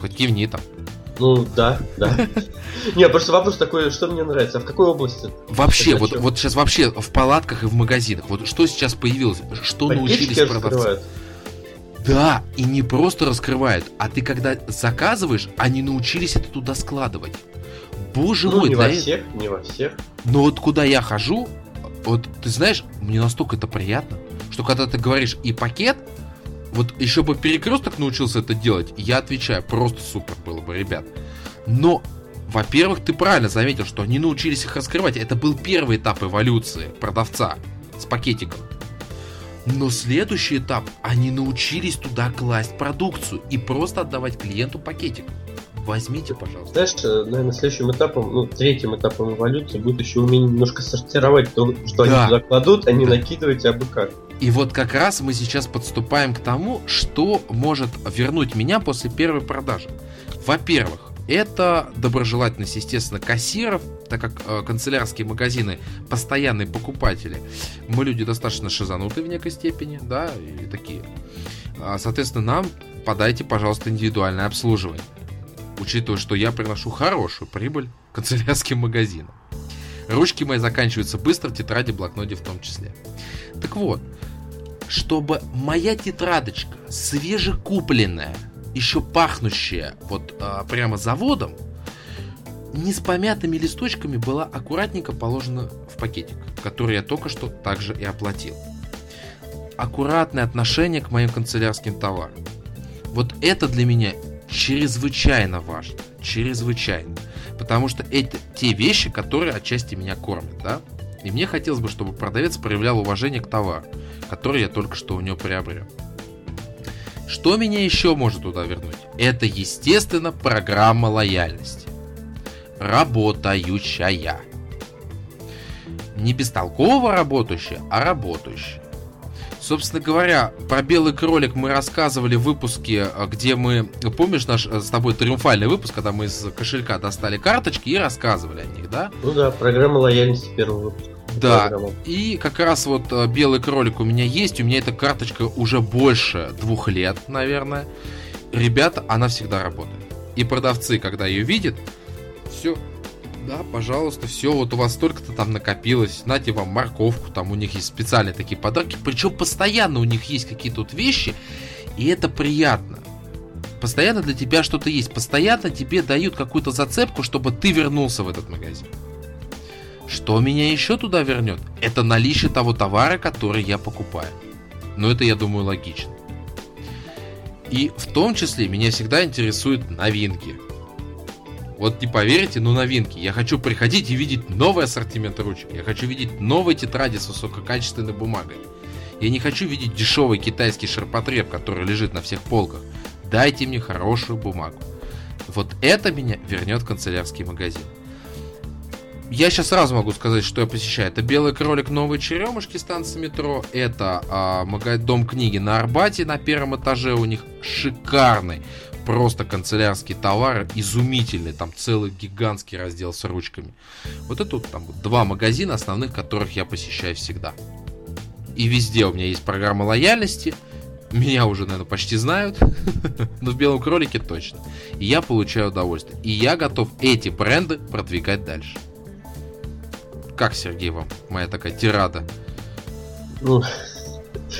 Хоть кивни там. Ну, да, да. Не, просто вопрос такой, что мне нравится, а в какой области? Вообще, вот, вот сейчас вообще в палатках и в магазинах, вот что сейчас появилось, что научились продавцы? Да, и не просто раскрывают, а ты когда заказываешь, они научились это туда складывать боже ну, мой, не во да, всех, не во всех. но вот куда я хожу, вот ты знаешь, мне настолько это приятно, что когда ты говоришь и пакет, вот еще бы перекресток научился это делать, я отвечаю, просто супер было бы, ребят. Но, во-первых, ты правильно заметил, что они научились их раскрывать. Это был первый этап эволюции продавца с пакетиком. Но следующий этап, они научились туда класть продукцию и просто отдавать клиенту пакетик. Возьмите, пожалуйста. Знаешь, э, наверное, следующим этапом, ну, третьим этапом эволюции будет еще умение немножко сортировать то, что Да. они туда кладут, а не Да. накидывать абы как. И вот как раз мы сейчас подступаем к тому, что может вернуть меня после первой продажи. Во-первых, это доброжелательность, естественно, кассиров, так как э, канцелярские магазины постоянные покупатели. Мы люди достаточно шизанутые в некой степени, да, и такие. А, Соответственно, нам подайте, пожалуйста, индивидуальное обслуживание. Учитывая, что я приношу хорошую прибыль канцелярским магазинам. Ручки мои заканчиваются быстро, тетради, блокноте в том числе. Так вот, чтобы моя тетрадочка, свежекупленная, еще пахнущая вот а, прямо заводом, не с помятыми листочками была аккуратненько положена в пакетик, который я только что также и оплатил. Аккуратное отношение к моим канцелярским товарам. Вот это для меня чрезвычайно важно. Чрезвычайно. Потому что это те вещи, которые отчасти меня кормят, да? И мне хотелось бы, чтобы продавец проявлял уважение к товару, который я только что у него приобрел. Что меня еще может туда вернуть? Это, естественно, программа лояльности. Работающая. Не бестолково работающая, а работающая. Собственно говоря, про белый кролик мы рассказывали в выпуске, э, где мы, помнишь наш э, с тобой триумфальный выпуск, когда мы из кошелька достали карточки и рассказывали о них, да? Ну да, программа лояльности первого выпуска. Да. Программа. И как раз вот э, белый кролик у меня есть, у меня эта карточка уже больше двух лет, наверное. Ребята, она всегда работает. И продавцы, когда ее видят, все, да, пожалуйста, все, вот у вас столько-то там накопилось, нате вам морковку, там у них есть специальные такие подарки, причем постоянно у них есть какие-то вот вещи, и это приятно. Постоянно для тебя что-то есть, постоянно тебе дают какую-то зацепку, чтобы ты вернулся в этот магазин. Что меня еще туда вернет? Это наличие того товара, который я покупаю. Но это, я думаю, логично. И в том числе меня всегда интересуют новинки. Вот не поверите, но новинки. Я хочу приходить и видеть новый ассортимент ручек. Я хочу видеть новые тетради с высококачественной бумагой. Я не хочу видеть дешевый китайский ширпотреб, который лежит на всех полках. Дайте мне хорошую бумагу. Вот это меня вернет в канцелярский магазин. Я сейчас сразу могу сказать, что я посещаю. Это Белый кролик Новой Черемушки, станция метро. Это а, дом книги на Арбате на первом этаже. У них шикарный, просто канцелярский товар, изумительный. Там целый гигантский раздел с ручками. Вот это вот там два магазина основных, которых я посещаю всегда. И везде у меня есть программа лояльности. Меня уже, наверное, почти знают. Но в Белом кролике точно. И я получаю удовольствие. И я готов эти бренды продвигать дальше. Как, Сергей, вам моя такая тирада? Ну,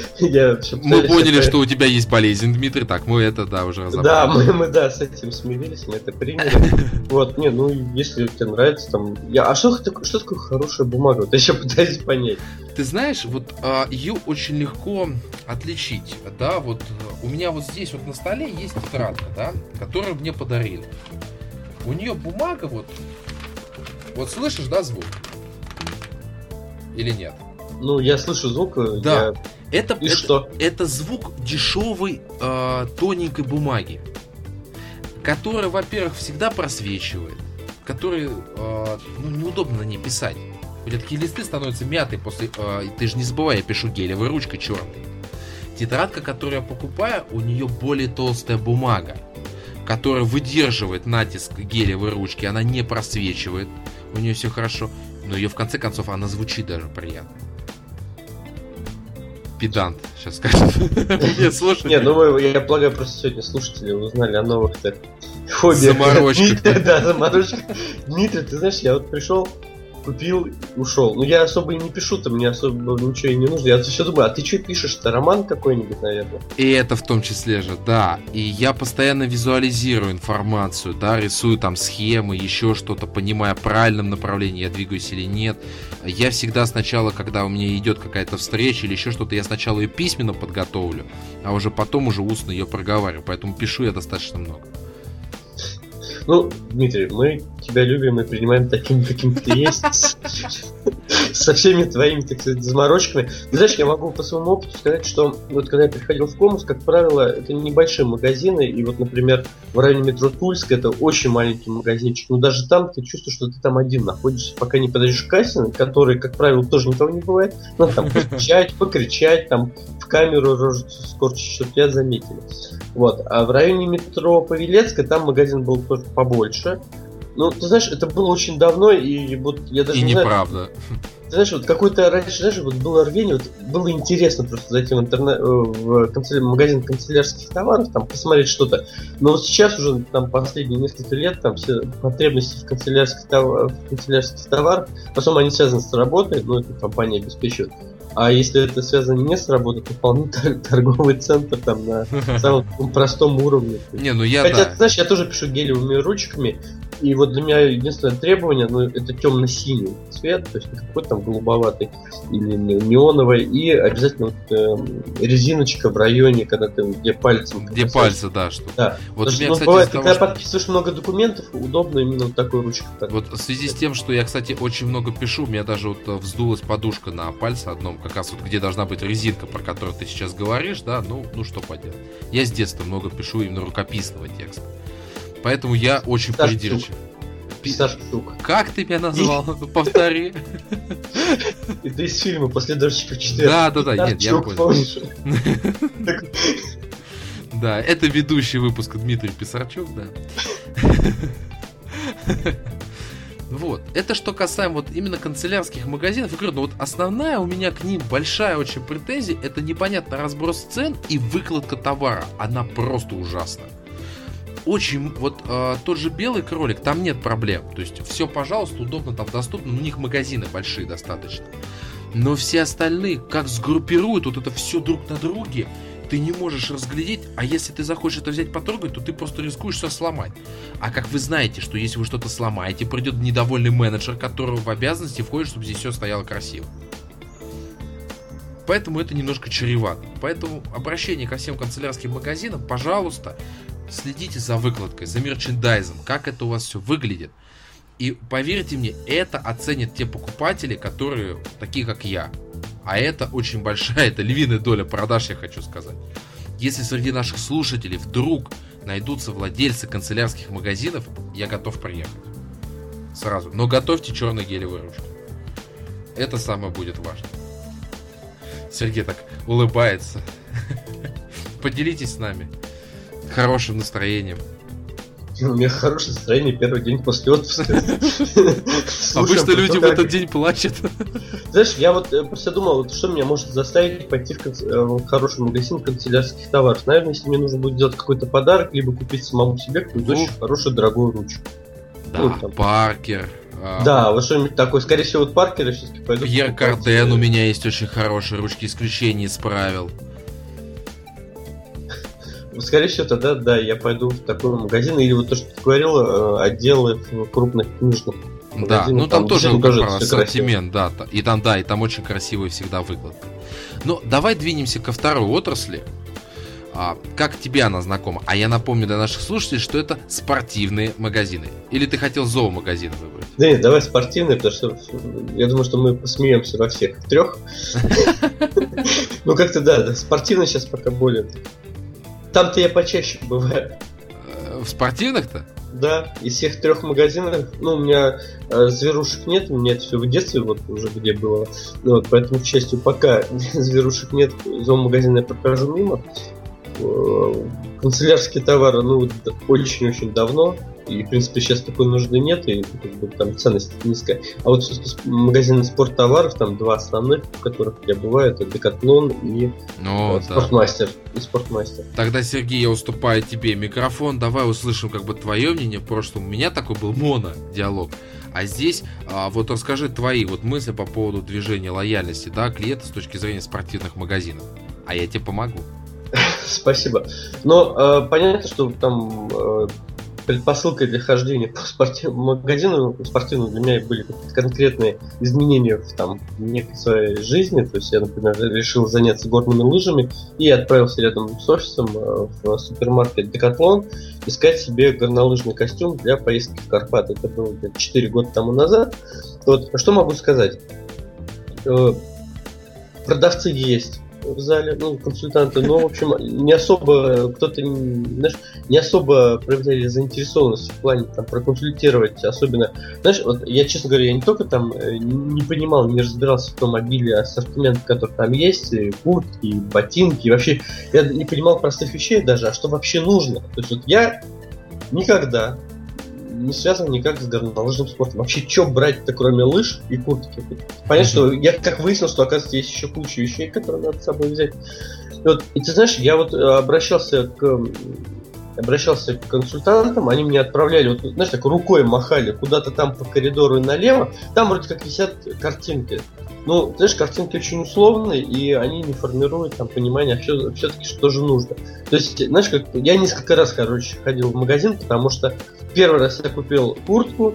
Мы поняли, что у тебя есть болезнь, Дмитрий. Так, мы это, да, уже разобрали. Да, мы, мы да, с этим смирились, мы это приняли. Вот, не, ну если тебе нравится там. Я, а что, что такое хорошая бумага? Вот я еще пытаюсь понять. Ты знаешь, вот а, ее очень легко отличить. Да, вот у меня вот здесь вот на столе есть тетрадка, да, которую мне подарили. У нее бумага вот. Вот слышишь, да, звук? Или нет? Ну, я слышу звук. э, Да. я- Это, И это, что? это звук дешевой э, тоненькой бумаги, которая, во-первых, всегда просвечивает, который э, ну, неудобно на ней писать. У тебя такие листы становятся мятые после... э, ты же не забывай, я пишу гелевой ручкой черной. Тетрадка, которую я покупаю, у нее более толстая бумага, которая выдерживает натиск гелевой ручки, она не просвечивает, у нее все хорошо, но ее в конце концов она звучит даже приятно. Педант, сейчас скажет. Нет, слушай. Не, ну мы, я полагаю, просто сегодня слушатели узнали о новых так хобби. Заморочках. Да, заморочках. Дмитрий, ты знаешь, я вот пришел купил, ушел. Ну я особо и не пишу, там мне особо ничего и не нужно. Я все думаю, а ты что пишешь-то? Роман какой-нибудь, наверное? И это в том числе же, да. И я постоянно визуализирую информацию, да, рисую там схемы, еще что-то, понимая, в правильном направлении я двигаюсь или нет. Я всегда сначала, когда у меня идет какая-то встреча или еще что-то, я сначала ее письменно подготовлю, а уже потом уже устно ее проговариваю. Поэтому пишу я достаточно много. Ну, Дмитрий, мы тебя любим и принимаем таким, каким ты есть. Со всеми твоими, так сказать, заморочками. Знаешь, я могу по своему опыту сказать, что вот когда я приходил в Комус, как правило, это небольшие магазины, и вот, например, в районе метро Тульск это очень маленький магазинчик, но даже там ты чувствуешь, что ты там один находишься, пока не подойдешь к кассе, который, как правило, тоже никого не бывает, ну, там, покричать, покричать, там, в камеру рожицу скорчить, чтобы тебя заметили. Вот. А в районе метро Павелецкая там магазин был тоже побольше. Ну, ты знаешь, это было очень давно, и вот я даже и не неправда. Знаю, ты знаешь, вот какой-то раньше, знаешь, вот было рвение, вот было интересно просто зайти в, интернет, э, в канцеля... магазин канцелярских товаров, там посмотреть что-то. Но вот сейчас уже там последние несколько лет там все потребности в канцелярских, товар... в канцелярских товарах, в основном они связаны с работой, ну, это компания обеспечивает. А если это связано не с работой, то вполне торговый центр там на самом простом уровне. Не, ну я Хотя, да. знаешь, я тоже пишу гелевыми ручками, и вот для меня единственное требование, ну, это темно-синий цвет, то есть не какой-то там голубоватый или неоновый, и обязательно вот, э, резиночка в районе, когда ты где пальцем. Где пальцы, да, что. Да. Вот Потому меня, ну, кстати, бывает, того, когда что... подписываешь много документов, удобно именно вот такой ручкой. Вот в связи с тем, что я, кстати, очень много пишу, у меня даже вот э, вздулась подушка на пальце одном, как раз вот где должна быть резинка, про которую ты сейчас говоришь, да, ну, ну что поделать. Я с детства много пишу именно рукописного текста. Поэтому я очень придирчив. Писар штук. Как ты меня назвал? Повтори. Это из фильма «После дождичка 4». Да, да, да, нет, я понял. Да, это ведущий выпуска Дмитрий Писарчук, да. Вот. Это что касаемо вот именно канцелярских магазинов. Я говорю, ну вот основная у меня к ним большая очень претензия, это непонятно разброс цен и выкладка товара. Она просто ужасна очень, вот э, тот же белый кролик, там нет проблем. То есть все, пожалуйста, удобно там доступно. У них магазины большие достаточно. Но все остальные, как сгруппируют вот это все друг на друге, ты не можешь разглядеть, а если ты захочешь это взять потрогать, то ты просто рискуешь все сломать. А как вы знаете, что если вы что-то сломаете, придет недовольный менеджер, которого в обязанности входит, чтобы здесь все стояло красиво. Поэтому это немножко чревато. Поэтому обращение ко всем канцелярским магазинам, пожалуйста, следите за выкладкой, за мерчендайзом, как это у вас все выглядит. И поверьте мне, это оценят те покупатели, которые такие, как я. А это очень большая, это львиная доля продаж, я хочу сказать. Если среди наших слушателей вдруг найдутся владельцы канцелярских магазинов, я готов приехать. Сразу. Но готовьте черные гелевые ручки. Это самое будет важно. Сергей так улыбается. Поделитесь с нами хорошим настроением. У меня хорошее настроение первый день после отпуска. Обычно люди в этот день плачут. Знаешь, я вот э, просто думал, что меня может заставить пойти в э, хороший магазин канцелярских товаров. Наверное, если мне нужно будет сделать какой-то подарок, либо купить самому себе какую-то очень хорошую дорогую ручку. Да, Паркер. А, да, вот что-нибудь такое. Скорее всего, вот Паркер все-таки пойду. Пьер Карден у меня есть очень хорошие ручки, исключение из правил. Скорее всего, тогда, да, я пойду в такой магазин, или вот то, что ты говорил, э, отделы в крупных книжных да, ну там, там тоже, тоже ассортимент, да, и там, да, и там очень красивая всегда выкладка. Но ну, давай двинемся ко второй отрасли. А, как тебе она знакома? А я напомню для наших слушателей, что это спортивные магазины. Или ты хотел зоомагазин выбрать? Да нет, давай спортивные, потому что я думаю, что мы посмеемся во всех трех. Ну как-то да, спортивные сейчас пока более там-то я почаще бываю. Э, в спортивных-то? Да, из всех трех магазинов, ну, у меня э, зверушек нет, у меня это все в детстве вот уже где было. Ну, вот, поэтому, к счастью, пока зверушек нет, зоомагазин я прохожу мимо. Э, канцелярские товары, ну, очень-очень давно. И, в принципе, сейчас такой нужды нет, и как бы, там ценность низкая. А вот магазины спорттоваров, там два основных, в которых я бываю, это Декатлон и ну, э, Спортмастер. Да. И Спортмастер. Тогда, Сергей, я уступаю тебе микрофон. Давай услышим как бы твое мнение. В прошлом у меня такой был моно-диалог. А здесь а, вот расскажи твои вот мысли по поводу движения лояльности, да, клиента с точки зрения спортивных магазинов. А я тебе помогу. Спасибо. Но э, понятно, что там э, предпосылкой для хождения по спортивному магазину спортивному для меня были конкретные изменения в там некой своей жизни. То есть я, например, решил заняться горными лыжами и отправился рядом с офисом э, в супермаркет Декатлон искать себе горнолыжный костюм для поездки в Карпаты. Это было 4 года тому назад. Вот, что могу сказать? Э, продавцы есть в зале, ну, консультанты, но, в общем, не особо кто-то, знаешь, не особо проявляли заинтересованность в плане там проконсультировать, особенно, знаешь, вот я, честно говоря, я не только там э, не понимал, не разбирался в том обилии ассортимента, который там есть, и куртки, и ботинки, и вообще я не понимал простых вещей даже, а что вообще нужно. То есть вот я никогда не связан никак с горнолыжным спортом. Вообще, что брать-то, кроме лыж и куртки? Понятно, что я как выяснил, что, оказывается, есть еще куча вещей, которые надо с собой взять. И, вот, и ты знаешь, я вот э, обращался к обращался к консультантам, они мне отправляли, вот, знаешь, так рукой махали куда-то там по коридору налево, там вроде как висят картинки. Ну, знаешь, картинки очень условные, и они не формируют там понимание, а все, все-таки что же нужно. То есть, знаешь, как я несколько раз, короче, ходил в магазин, потому что первый раз я купил куртку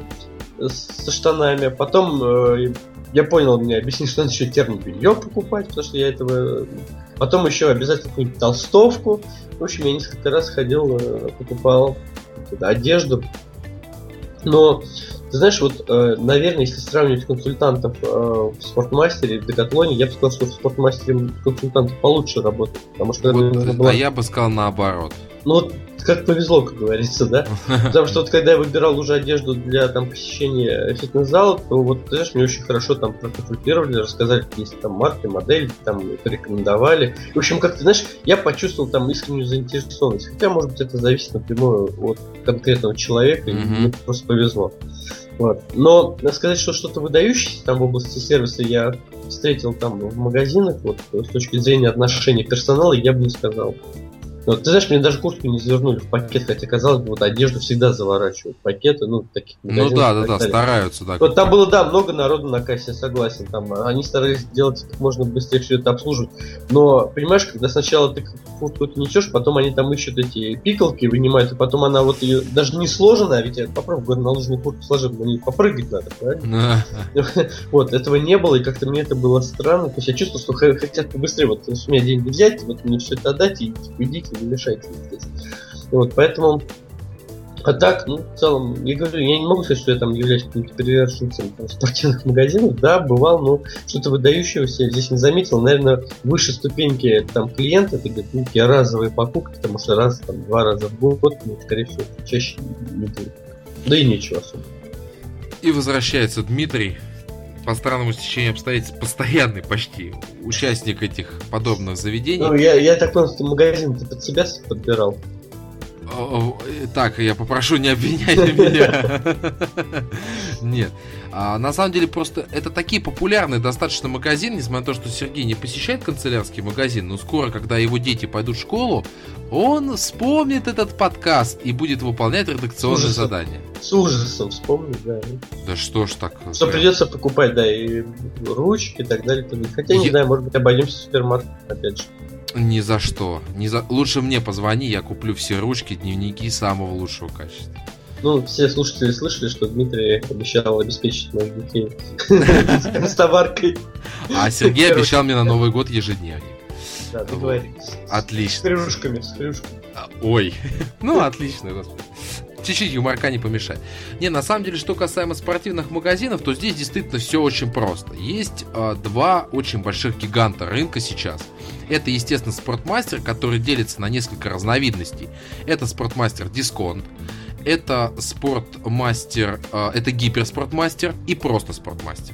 со штанами, потом э, я понял, мне объяснили, что надо еще термобелье покупать, потому что я этого... Потом еще обязательно какую-нибудь толстовку. В общем, я несколько раз ходил, э, покупал одежду. Но ты знаешь, вот, э, наверное, если сравнивать консультантов э, в спортмастере и в декатлоне, я бы сказал, что в спортмастере консультанты получше работают. Потому что вот, была... А я бы сказал наоборот. Ну вот как повезло, как говорится, да? Потому что вот когда я выбирал уже одежду для там посещения фитнес-зала, то вот, знаешь, мне очень хорошо там проконсультировали, рассказали, какие есть там марки, модели, там порекомендовали. В общем, как ты знаешь, я почувствовал там искреннюю заинтересованность. Хотя, может быть, это зависит напрямую от конкретного человека, mm-hmm. и мне просто повезло. Вот. Но сказать, что что-то выдающееся там в области сервиса я встретил там в магазинах, вот с точки зрения отношения персонала, я бы не сказал. Ну, ты знаешь, мне даже куртку не завернули в пакет, хотя казалось бы, вот одежду всегда заворачивают. В пакеты, ну, таких Ну да, да, да, стараются, да. Вот там было, да, много народу на кассе, согласен, там, они старались сделать как можно быстрее все это обслуживать, но, понимаешь, когда сначала ты куртку несешь, потом они там ищут эти пикалки, вынимают, и потом она вот ее, даже не сложена, а ведь я попробую, говорю, наложенную куртку сложить, на ней попрыгать надо, правильно? Вот, этого не было, и как-то мне это было странно, то есть я чувствовал, что хотят побыстрее, вот, у меня деньги взять, вот мне все это отдать, и типа, идите, не здесь. Вот, поэтому а так, ну, в целом, я говорю, я не могу сказать, что я там являюсь каким-то приверженцем там, спортивных магазинов. Да, бывал, но что-то выдающегося я здесь не заметил. Наверное, выше ступеньки там клиента, это где-то некие разовые покупки, потому что раз, там, два раза в год, ну, скорее всего, чаще не будет. Да и нечего особо. И возвращается Дмитрий, по странному стечению обстоятельств постоянный почти участник этих подобных заведений. Ну, я, я так понял, что магазин ты под себя подбирал. Так, я попрошу не обвинять меня. Нет. А, на самом деле, просто это такие популярные достаточно магазины, несмотря на то, что Сергей не посещает канцелярский магазин, но скоро, когда его дети пойдут в школу, он вспомнит этот подкаст и будет выполнять редакционные задания. С ужасом вспомнит, да. Да что ж так. Что прям... придется покупать, да, и ручки и так далее. Хотя, не я... знаю, может быть, обойдемся в супермаркет, опять же. Ни за что. Ни за... Лучше мне позвони, я куплю все ручки, дневники самого лучшего качества. Ну, все слушатели слышали, что Дмитрий обещал обеспечить моих детей с товаркой. А Сергей обещал мне на Новый год ежедневник. Да, договорились. Отлично. С хрюшками, с хрюшками. А, ой. Ну, отлично, господи. Чуть-чуть юморка не помешает. Не, на самом деле, что касаемо спортивных магазинов, то здесь действительно все очень просто. Есть э, два очень больших гиганта рынка сейчас. Это, естественно, спортмастер, который делится на несколько разновидностей. Это спортмастер дисконт, это спортмастер, э, это гиперспортмастер и просто спортмастер.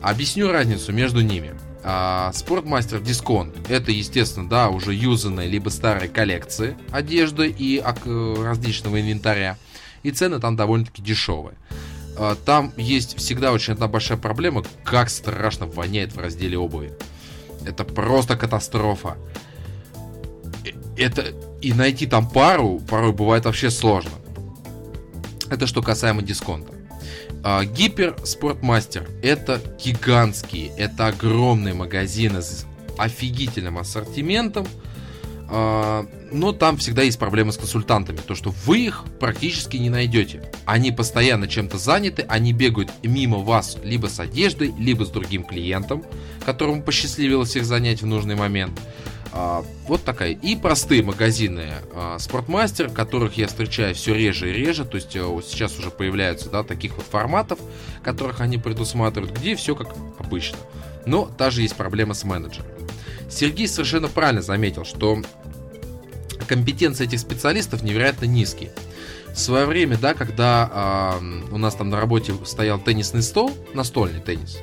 Объясню разницу между ними. А, спортмастер Дисконт это, естественно, да, уже юзанные либо старые коллекции одежды и различного инвентаря. И цены там довольно-таки дешевые. А, там есть всегда очень одна большая проблема, как страшно воняет в разделе обуви. Это просто катастрофа. Э, это и найти там пару порой бывает вообще сложно. Это что касаемо дисконта. А, Гипер Спортмастер это гигантские, это огромные магазины с офигительным ассортиментом, а, но там всегда есть проблемы с консультантами, то что вы их практически не найдете. Они постоянно чем-то заняты, они бегают мимо вас либо с одеждой, либо с другим клиентом, которому посчастливилось их занять в нужный момент. А, вот такая. И простые магазины Спортмастер, которых я встречаю все реже и реже. То есть э, сейчас уже появляются да, таких вот форматов, которых они предусматривают, где все как обычно. Но также есть проблема с менеджером. Сергей совершенно правильно заметил, что компетенции этих специалистов невероятно низкие. В свое время, да, когда э, у нас там на работе стоял теннисный стол, настольный теннис,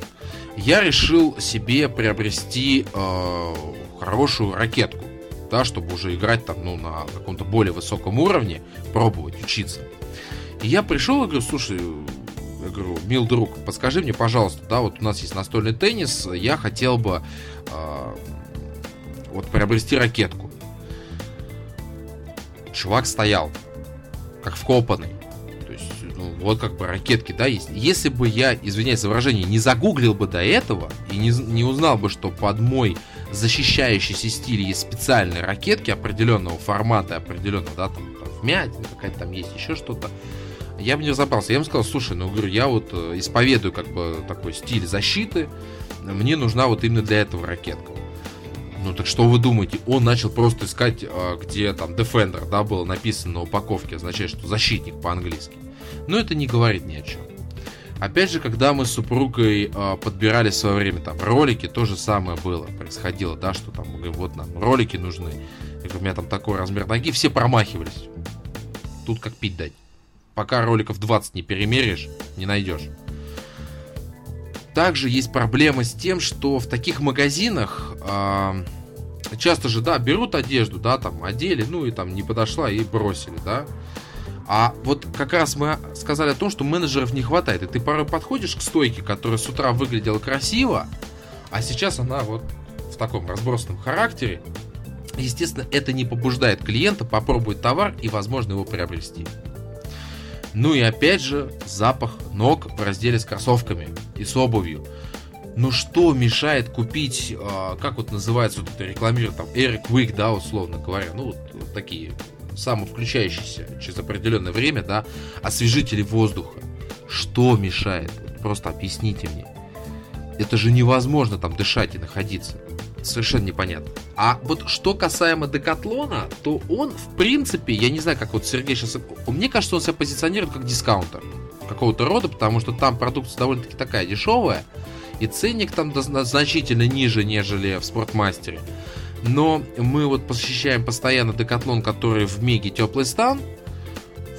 я решил себе приобрести э, хорошую ракетку, да, чтобы уже играть там, ну, на каком-то более высоком уровне, пробовать, учиться. И я пришел и говорю, слушай, я говорю, мил друг, подскажи мне, пожалуйста, да, вот у нас есть настольный теннис, я хотел бы э, вот приобрести ракетку. Чувак стоял, как вкопанный. То есть, ну, вот как бы ракетки, да, есть. Если бы я, извиняюсь за выражение, не загуглил бы до этого и не, не узнал бы, что под мой защищающийся стиль есть специальные ракетки определенного формата, определенного, да, там, там вмятина какая-то там есть, еще что-то, я бы не разобрался. Я ему сказал, слушай, ну, говорю, я вот э, исповедую как бы такой стиль защиты, мне нужна вот именно для этого ракетка. Ну так что вы думаете? Он начал просто искать, а, где там Defender, да, было написано на упаковке, означает, что защитник по-английски. Но это не говорит ни о чем. Опять же, когда мы с супругой э, подбирали в свое время там ролики, то же самое было, происходило, да, что там, вот нам ролики нужны. Говорю, у меня там такой размер ноги, все промахивались. Тут как пить дать. Пока роликов 20 не перемеришь, не найдешь. Также есть проблема с тем, что в таких магазинах э, часто же, да, берут одежду, да, там одели, ну и там не подошла и бросили, да. А вот как раз мы сказали о том, что менеджеров не хватает. И ты порой подходишь к стойке, которая с утра выглядела красиво, а сейчас она вот в таком разбросанном характере. Естественно, это не побуждает клиента попробовать товар и, возможно, его приобрести. Ну и опять же, запах ног в разделе с кроссовками и с обувью. Ну что мешает купить, э, как вот называется, вот это рекламирует там Eric Quick, да, условно говоря, ну вот, вот такие самовключающиеся через определенное время, да, освежители воздуха. Что мешает? Просто объясните мне. Это же невозможно там дышать и находиться. Совершенно непонятно. А вот что касаемо Декатлона, то он, в принципе, я не знаю, как вот Сергей сейчас... Мне кажется, он себя позиционирует как дискаунтер какого-то рода, потому что там продукция довольно-таки такая дешевая, и ценник там значительно ниже, нежели в Спортмастере. Но мы вот посещаем постоянно Декатлон, который в Меге теплый стан.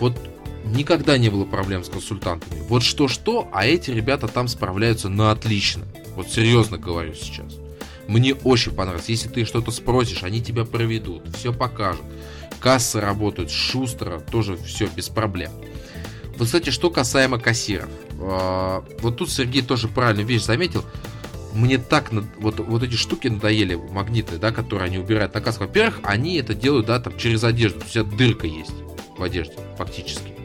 Вот никогда не было проблем с консультантами. Вот что-что, а эти ребята там справляются на отлично. Вот серьезно говорю сейчас. Мне очень понравилось. Если ты что-то спросишь, они тебя проведут, все покажут. Кассы работают шустро, тоже все без проблем. Вот, кстати, что касаемо кассиров. А, вот тут Сергей тоже правильную вещь заметил. Мне так вот, вот эти штуки надоели, магниты, да, которые они убирают на кассу. Во-первых, они это делают, да, там через одежду. То есть дырка есть в одежде, фактически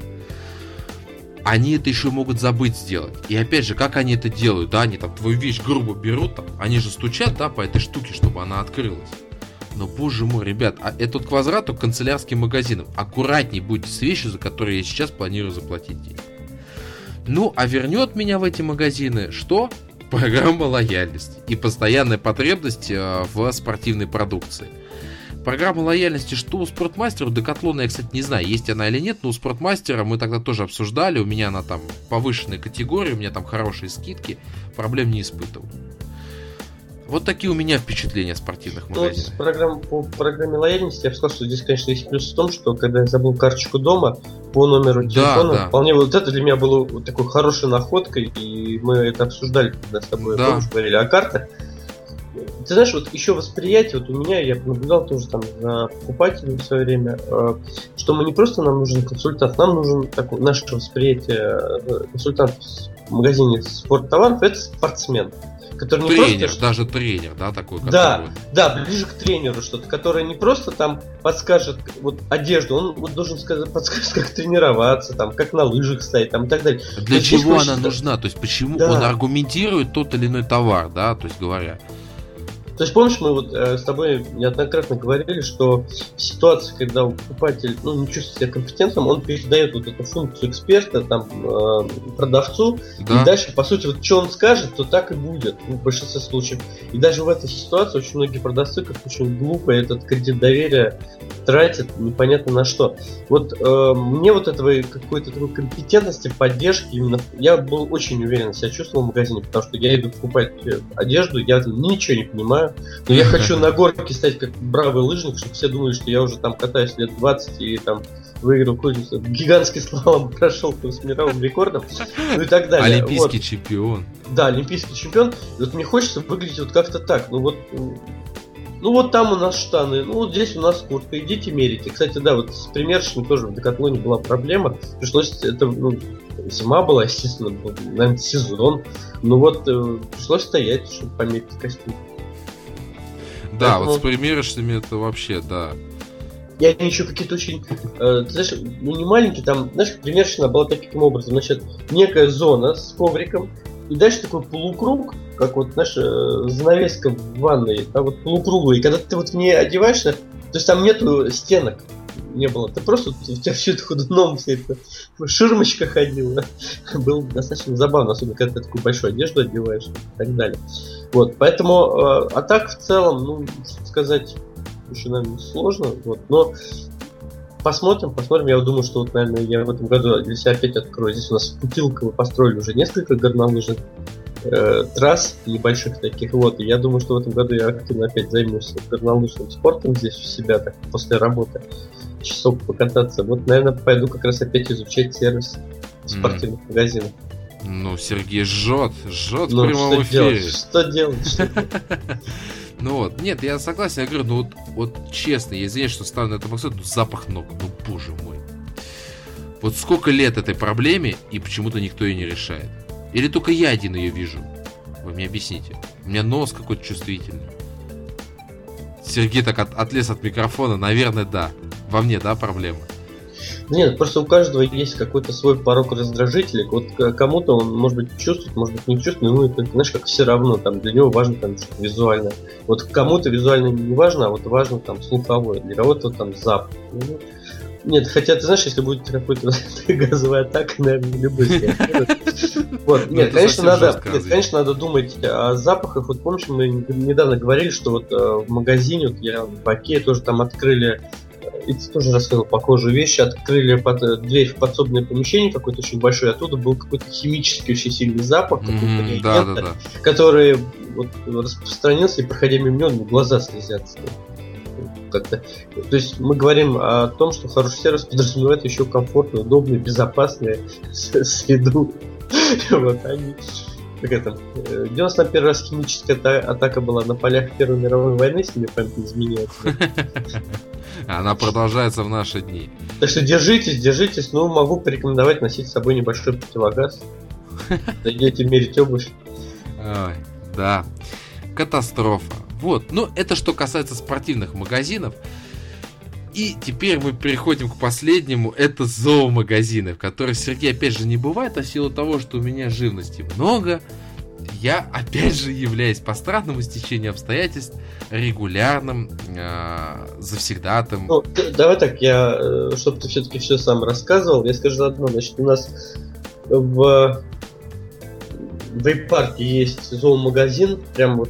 они это еще могут забыть сделать. И опять же, как они это делают, да, они там твою вещь грубо берут, там, они же стучат, да, по этой штуке, чтобы она открылась. Но, боже мой, ребят, а этот к возврату к канцелярским магазинам. Аккуратней будьте с вещью, за которую я сейчас планирую заплатить деньги. Ну, а вернет меня в эти магазины что? Программа лояльности и постоянная потребность э, в спортивной продукции – Программа лояльности, что у Спортмастера, у Декатлона, я, кстати, не знаю, есть она или нет, но у Спортмастера мы тогда тоже обсуждали, у меня она там повышенной категории, у меня там хорошие скидки, проблем не испытывал. Вот такие у меня впечатления спортивных ну, магазинов. Вот программ, по программе лояльности я бы сказал, что здесь, конечно, есть плюс в том, что когда я забыл карточку дома по номеру телефона, да, да. вполне вот это для меня было такой хорошей находкой, и мы это обсуждали, когда с тобой да. говорили о картах. Ты знаешь, вот еще восприятие, вот у меня, я наблюдал тоже там за покупателем в свое время, э, что мы не просто нам нужен консультант, нам нужен такой, наше восприятие э, консультант в магазине спорттоваров, это спортсмен, который не тренер, просто... даже тренер, да, такой. Да, который... да, ближе к тренеру что-то, которое не просто там подскажет вот одежду, он вот должен сказать, подскажет, как тренироваться, там, как на лыжах стоять, там и так далее. Для чего она нужна? То есть почему да. он аргументирует тот или иной товар, да, то есть говоря. То есть помнишь, мы вот э, с тобой неоднократно говорили, что в ситуации, когда покупатель ну, не чувствует себя компетентным, он передает вот эту функцию эксперта там э, продавцу, да. и дальше, по сути, вот что он скажет, то так и будет ну, в большинстве случаев. И даже в этой ситуации очень многие продавцы как очень глупо этот кредит доверия тратят непонятно на что. Вот э, мне вот этого какой-то такой компетентности, поддержки именно, я был очень уверен себя чувствовал в магазине, потому что я иду покупать одежду, я ничего не понимаю, но я хочу на горке стать как бравый лыжник, чтобы все думали, что я уже там катаюсь лет 20 и там выиграл какой-то гигантский слалом, прошел там с мировым рекордом, ну и так далее. Олимпийский вот. чемпион. Да, олимпийский чемпион. И вот мне хочется выглядеть вот как-то так. Ну вот ну вот там у нас штаны, ну вот здесь у нас куртка, идите мерите. Кстати, да, вот с примершами тоже в Декатлоне была проблема. Пришлось, это ну, зима была, естественно, был, наверное, сезон. Ну вот э, пришлось стоять, чтобы померить костюм. Да, Поэтому... вот с примерочными это вообще, да. Я еще какие-то очень, э, ты знаешь, ну не маленькие, там, знаешь, примерочная была таким образом, значит, некая зона с ковриком, и дальше такой полукруг, как вот, знаешь, э, занавеска в ванной, да, вот полукруглый, и когда ты вот в ней одеваешься, то есть там нету стенок, не было. Ты просто у тебя все это ходуном, все это ширмочка ходила. Было достаточно забавно, особенно когда ты такую большую одежду одеваешь и так далее. Вот, поэтому, э, а так в целом, ну, сказать, еще, наверное, сложно, вот, но посмотрим, посмотрим. Я думаю, что вот, наверное, я в этом году для себя опять открою. Здесь у нас в Путилково построили уже несколько горнолыжных э, трасс небольших таких. Вот, и я думаю, что в этом году я активно опять займусь горнолыжным спортом здесь у себя, так, после работы часов покататься. Вот, наверное, пойду как раз опять изучать сервис спортивных mm. магазинов. Ну, Сергей жжет, жжет ну, в прямом что эфире. Делать? Что делать? Ну вот, нет, я согласен, я говорю, ну вот, вот честно, я извиняюсь, что ставлю на это акцент, ну запах ног, ну боже мой. Вот сколько лет этой проблеме, и почему-то никто ее не решает. Или только я один ее вижу? Вы мне объясните. У меня нос какой-то чувствительный. Сергей так от, отлез от микрофона, наверное, да. Во мне, да, проблема? Нет, просто у каждого есть какой-то свой порог раздражителя. Вот кому-то он, может быть, чувствует, может быть, не чувствует, но ему знаешь, как все равно, там, для него важно там что-то визуально. Вот кому-то визуально не важно, а вот важно там слуховое, для кого-то там запах. Ну, нет, хотя ты знаешь, если будет какой-то газовая атака, наверное, любой Вот, нет, конечно, надо, нет, конечно, надо думать о запахах. Вот помнишь, мы недавно говорили, что вот э, в магазине, вот я в Баке тоже там открыли и тоже рассказывал похожие вещи, открыли под, э, дверь в подсобное помещение какое-то очень большое, оттуда был какой-то химический очень сильный запах, mm-hmm, да, да, да. который вот, распространился, и проходя мимо него, глаза слезятся. Как-то. То есть мы говорим о том, что хороший сервис подразумевает еще комфортную, удобную, безопасную среду. Вот они как это, 91 э, раз химическая атака была на полях Первой мировой войны, если мне память не изменяет. Она продолжается в наши дни. Так что держитесь, держитесь. Ну, могу порекомендовать носить с собой небольшой противогаз. Идете мерить обувь. Ой, да. Катастрофа. Вот. Ну, это что касается спортивных магазинов. И теперь мы переходим к последнему. Это зоомагазины, в которых Сергей опять же не бывает, а в силу того, что у меня живности много, я опять же являюсь по странному стечению обстоятельств регулярным э, завсегдатым. Ну, давай так, я, э, чтобы ты все-таки все сам рассказывал, я скажу одно. Значит, у нас в вейп-парке есть зоомагазин, прям вот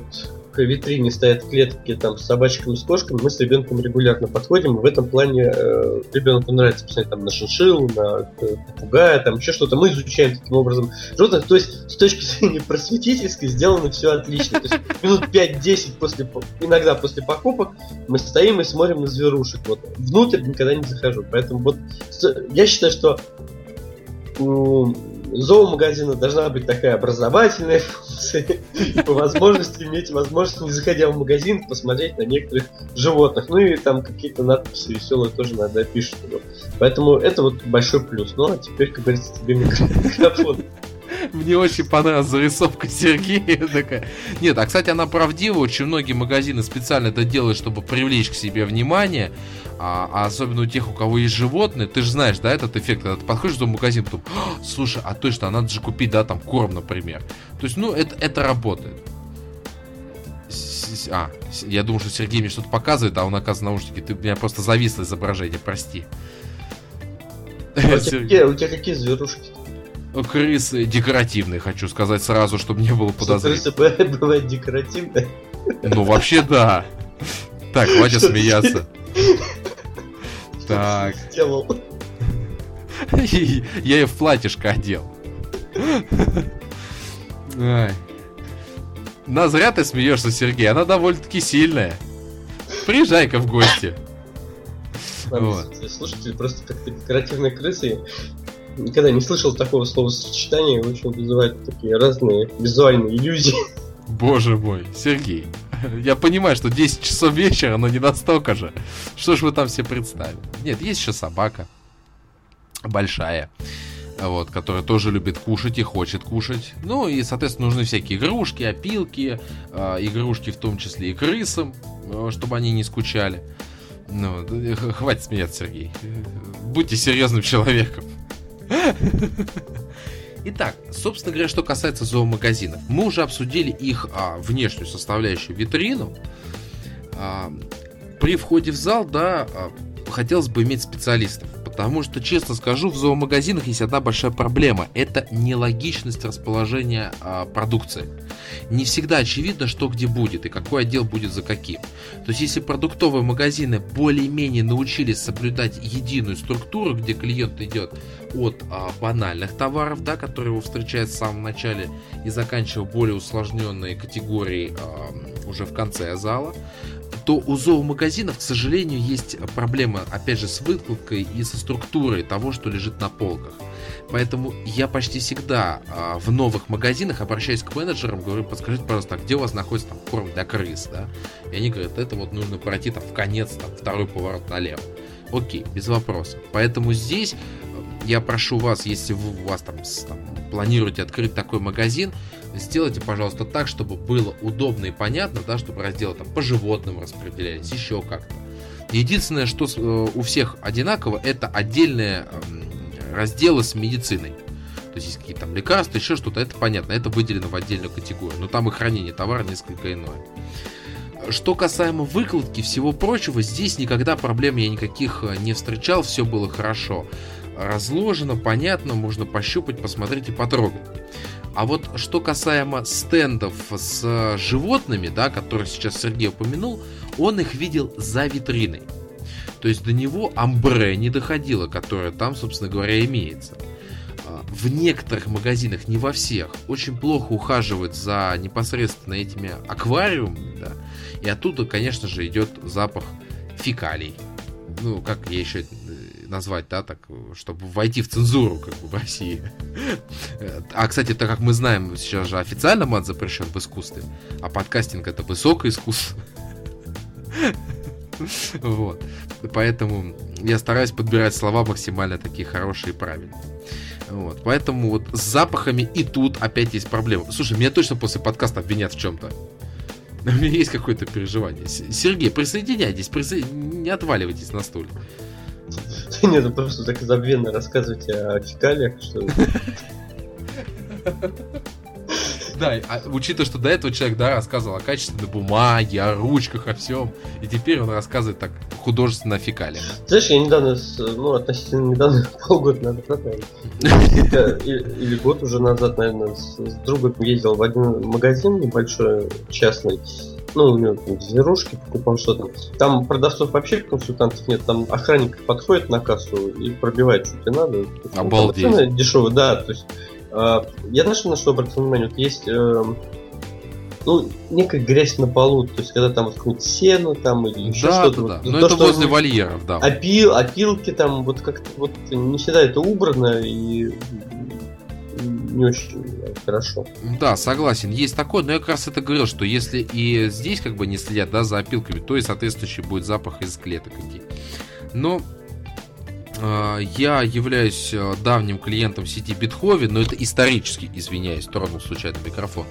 к витрине стоят клетки там с собачками, с кошками, мы с ребенком регулярно подходим, в этом плане э, ребенку нравится посмотреть там на шиншиллу, на э, попугая, там еще что-то. Мы изучаем таким образом животных. То есть с точки зрения просветительской сделано все отлично. То есть минут 5-10 после, иногда после покупок мы стоим и смотрим на зверушек. Вот. Внутрь никогда не захожу. Поэтому вот я считаю, что зоомагазина должна быть такая образовательная функция, и по возможности иметь возможность, не заходя в магазин, посмотреть на некоторых животных. Ну и там какие-то надписи веселые тоже надо пишут. Поэтому это вот большой плюс. Ну а теперь, как говорится, тебе микрофон. Мне очень понравилась зарисовка Сергея такая. Нет, а кстати, она правдива. Очень многие магазины специально это делают, чтобы привлечь к себе внимание. А, а особенно у тех, у кого есть животные, ты же знаешь, да, этот эффект, когда ты подходишь в магазин, потом, «А, слушай, а точно, а надо же купить, да, там корм, например. То есть, ну, это, это работает. А, я думал, что Сергей мне что-то показывает, а он оказывается наушники. Ты у меня просто зависло изображение, прости. А у, тебя какие, у тебя какие зверушки? Крысы декоративные, хочу сказать сразу, чтобы не было подозрений. Крысы бывают декоративные? Ну, вообще да. Так, хватит смеяться. Так. Сделал. Я ее в платьишко одел. На зря ты смеешься, Сергей. Она довольно-таки сильная. Приезжай-ка в гости. Вот. Слушатели просто как-то декоративные крысы. Никогда не слышал такого словосочетания, в общем, вызывает такие разные визуальные иллюзии. Боже мой, Сергей, я понимаю, что 10 часов вечера, но не настолько же. Что ж вы там все представили? Нет, есть еще собака. Большая вот, которая тоже любит кушать и хочет кушать. Ну и, соответственно, нужны всякие игрушки, опилки, э, игрушки в том числе и крысам, э, чтобы они не скучали. Ну, хватит смеяться, Сергей. Будьте серьезным человеком. Итак, собственно говоря, что касается зоомагазинов. Мы уже обсудили их а, внешнюю составляющую витрину. А, при входе в зал, да, а, хотелось бы иметь специалистов. Потому что, честно скажу, в зоомагазинах есть одна большая проблема. Это нелогичность расположения а, продукции. Не всегда очевидно, что где будет и какой отдел будет за каким. То есть, если продуктовые магазины более-менее научились соблюдать единую структуру, где клиент идет от а, банальных товаров, да, которые его встречают в самом начале, и заканчивая более усложненные категории а, уже в конце зала, то у зоомагазинов, к сожалению, есть проблема, опять же, с выкладкой и со структурой того, что лежит на полках. Поэтому я почти всегда а, в новых магазинах обращаюсь к менеджерам, говорю, подскажите, пожалуйста, а где у вас находится там корм для крыс, да? И они говорят, это вот нужно пройти там в конец, там, второй поворот налево. Окей, без вопросов. Поэтому здесь э, я прошу вас, если вы у вас там, там планируете открыть такой магазин, сделайте, пожалуйста, так, чтобы было удобно и понятно, да, чтобы разделы там по животным распределялись, еще как-то. Единственное, что э, у всех одинаково, это отдельные эм, разделы с медициной. То есть есть какие-то там лекарства, еще что-то, это понятно, это выделено в отдельную категорию. Но там и хранение товара несколько иное. Что касаемо выкладки всего прочего, здесь никогда проблем я никаких э, не встречал, все было хорошо. Разложено, понятно, можно пощупать, посмотреть и потрогать. А вот что касаемо стендов с животными, да, которые сейчас Сергей упомянул, он их видел за витриной. То есть до него амбре не доходило, которое там, собственно говоря, имеется. А, в некоторых магазинах, не во всех, очень плохо ухаживают за непосредственно этими аквариумами, да, и оттуда, конечно же, идет запах фекалий. Ну, как я еще назвать, да, так, чтобы войти в цензуру, как бы, в России. А, кстати, так как мы знаем, сейчас же официально мат запрещен в искусстве, а подкастинг это высокое искусство. Вот. Поэтому я стараюсь подбирать слова максимально такие хорошие и правильные. Вот. Поэтому вот с запахами и тут опять есть проблема. Слушай, меня точно после подкаста обвинят в чем-то. У меня есть какое-то переживание. Сергей, присоединяйтесь, присо... не отваливайтесь на стуле. Нет, ну просто так забвенно рассказывать о фекалиях, что... Да, а, учитывая, что до этого человек, да, рассказывал о качественной бумаге, о ручках, о всем, и теперь он рассказывает так художественно о фекалиях. Знаешь, я недавно, ну, относительно недавно, полгода назад, наверное, или год уже назад, наверное, с другом ездил в один магазин небольшой, частный, ну, у него там, зверушки покупал что-то. Там продавцов вообще консультантов нет, там охранник подходит на кассу и пробивает, что тебе надо. Обалдеть. Там, дешевый, да, то есть э, я знаешь, на что обратил внимание? Вот есть э, ну, некая грязь на полу, то есть когда там вот какое-нибудь сено там или еще да, что-то. Да, да. Вот, Но это возле вольеров, да. Опил, опилки там, вот как-то вот не всегда это убрано и не очень хорошо. Да, согласен, есть такое, но я как раз это говорил, что если и здесь как бы не следят, да, за опилками, то и соответствующий будет запах из клеток идти. Но Э, я являюсь э, давним клиентом сети Битховен, но это исторически, извиняюсь, тронул случайно микрофон.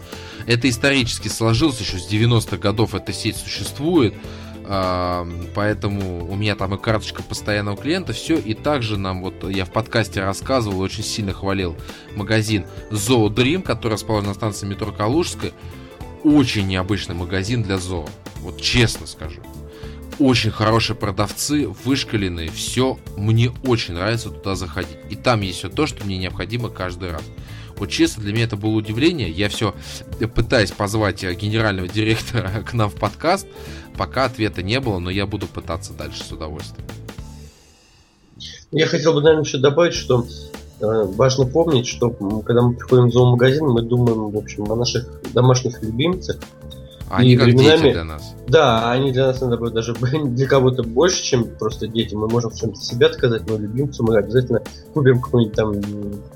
Это исторически сложилось, еще с 90-х годов эта сеть существует. Поэтому у меня там и карточка постоянного клиента, все. И также нам, вот я в подкасте рассказывал, очень сильно хвалил магазин Zoo Dream, который расположен на станции метро Калужская. Очень необычный магазин для зоо. Вот честно скажу. Очень хорошие продавцы, вышкаленные, все. Мне очень нравится туда заходить. И там есть все то, что мне необходимо каждый раз. Вот честно, для меня это было удивление. Я все пытаюсь позвать генерального директора к нам в подкаст, Пока ответа не было, но я буду пытаться дальше с удовольствием. Я хотел бы, наверное, еще добавить, что э, важно помнить, что когда мы приходим в зоомагазин, мы думаем, в общем, о наших домашних любимцах, они как временами, дети для нас. Да, они для нас иногда даже для кого-то больше, чем просто дети. Мы можем в чем-то себя отказать, но любимцу мы обязательно купим какой-нибудь там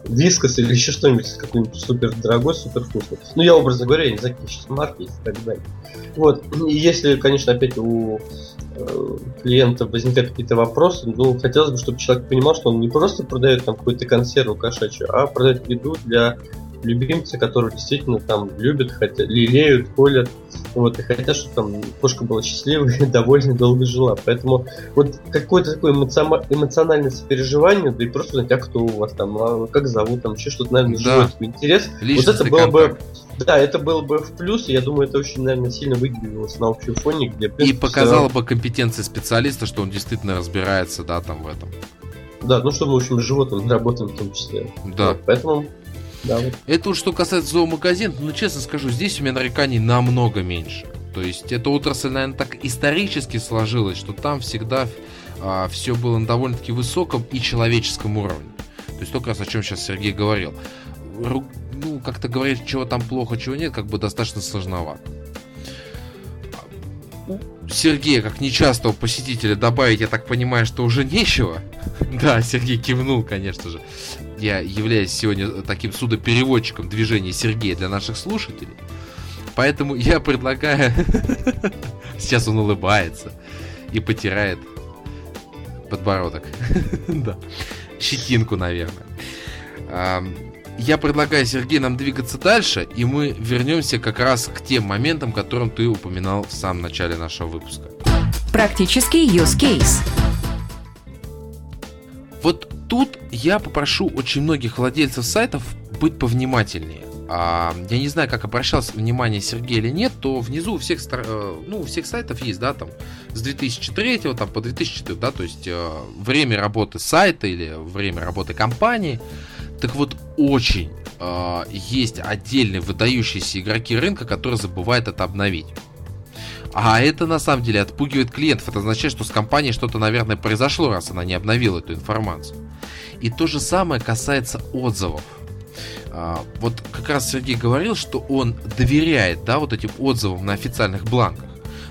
вискос или еще что-нибудь какой-нибудь супер дорогой, супер вкусный. Ну, я образно говоря, я не знаю, какие сейчас марки есть и так далее. Вот. И если, конечно, опять у э, клиента возникают какие-то вопросы, ну, хотелось бы, чтобы человек понимал, что он не просто продает там какую-то консерву кошачью, а продает еду для любимцы, которые действительно там любят, хотят, лелеют, колят, вот, и хотят, чтобы там кошка была счастливой, довольна, долго жила. Поэтому вот какое-то такое эмоциональное сопереживание, да и просто знать, а кто у вас там, а как зовут, там еще что-то, наверное, да. интерес. Личностный вот это было контакт. бы да, это было бы в плюс, я думаю, это очень, наверное, сильно выделилось на общем фоне, где... Принципе, и показало все... бы компетенции специалиста, что он действительно разбирается, да, там в этом. Да, ну что мы, в общем, с животными работаем в том числе. Да. Вот, поэтому да, вот. Это вот что касается зоомагазина, но честно скажу, здесь у меня нареканий намного меньше. То есть эта отрасль, наверное, так исторически сложилась, что там всегда а, все было на довольно-таки высоком и человеческом уровне. То есть только раз о чем сейчас Сергей говорил. Ру, ну, как-то говорить, чего там плохо, чего нет, как бы достаточно сложновато. Сергея, как нечастого посетителя, добавить, я так понимаю, что уже нечего. Да, Сергей кивнул, конечно же. Я являюсь сегодня таким судопереводчиком движения Сергея для наших слушателей. Поэтому я предлагаю... Сейчас он улыбается и потирает подбородок. Да. Щетинку, наверное. Я предлагаю, Сергей, нам двигаться дальше, и мы вернемся как раз к тем моментам, которым ты упоминал в самом начале нашего выпуска. Практический use case. Вот тут я попрошу очень многих владельцев сайтов быть повнимательнее. А, я не знаю, как обращался внимание Сергей или нет, то внизу у всех, э, ну, у всех сайтов есть, да, там, с 2003 там, по 2004, да, то есть э, время работы сайта или время работы компании – так вот, очень э, есть отдельные выдающиеся игроки рынка, которые забывают это обновить. А это на самом деле отпугивает клиентов. Это означает, что с компанией что-то, наверное, произошло, раз она не обновила эту информацию. И то же самое касается отзывов. А, вот как раз Сергей говорил, что он доверяет, да, вот этим отзывам на официальных бланках.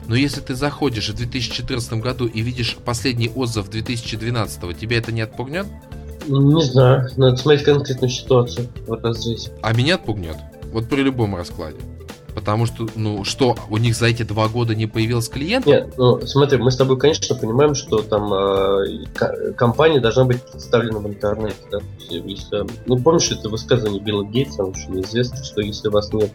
Но если ты заходишь в 2014 году и видишь последний отзыв 2012, тебя это не отпугнет? Не знаю, надо смотреть конкретную ситуацию в разрезе. А меня отпугнет. Вот при любом раскладе. Потому что, ну, что, у них за эти два года не появился клиент? Нет, ну, смотри, мы с тобой, конечно, понимаем, что там э, компания должна быть представлена в интернете, да? Если, ну, помнишь это высказывание Билла Гейтса, очень известно, что если вас нет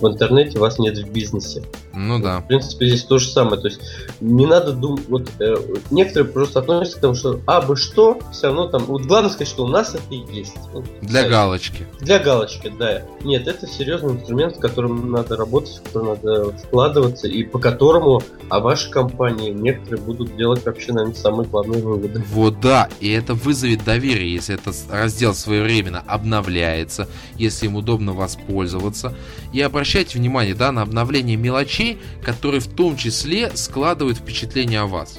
в интернете, вас нет в бизнесе. Ну да. В принципе, здесь то же самое. То есть не надо думать, вот э, некоторые просто относятся к тому, что а бы что, все равно там, вот главное сказать, что у нас это и есть. Для да, галочки. Для галочки, да. Нет, это серьезный инструмент, с которым надо работать, в который надо вкладываться, и по которому о вашей компании некоторые будут делать вообще, наверное, самые главные выводы. Вот да, и это вызовет доверие, если этот раздел своевременно обновляется, если им удобно воспользоваться. И обращайте внимание да, на обновление мелочей, которые в том числе складывают впечатление о вас,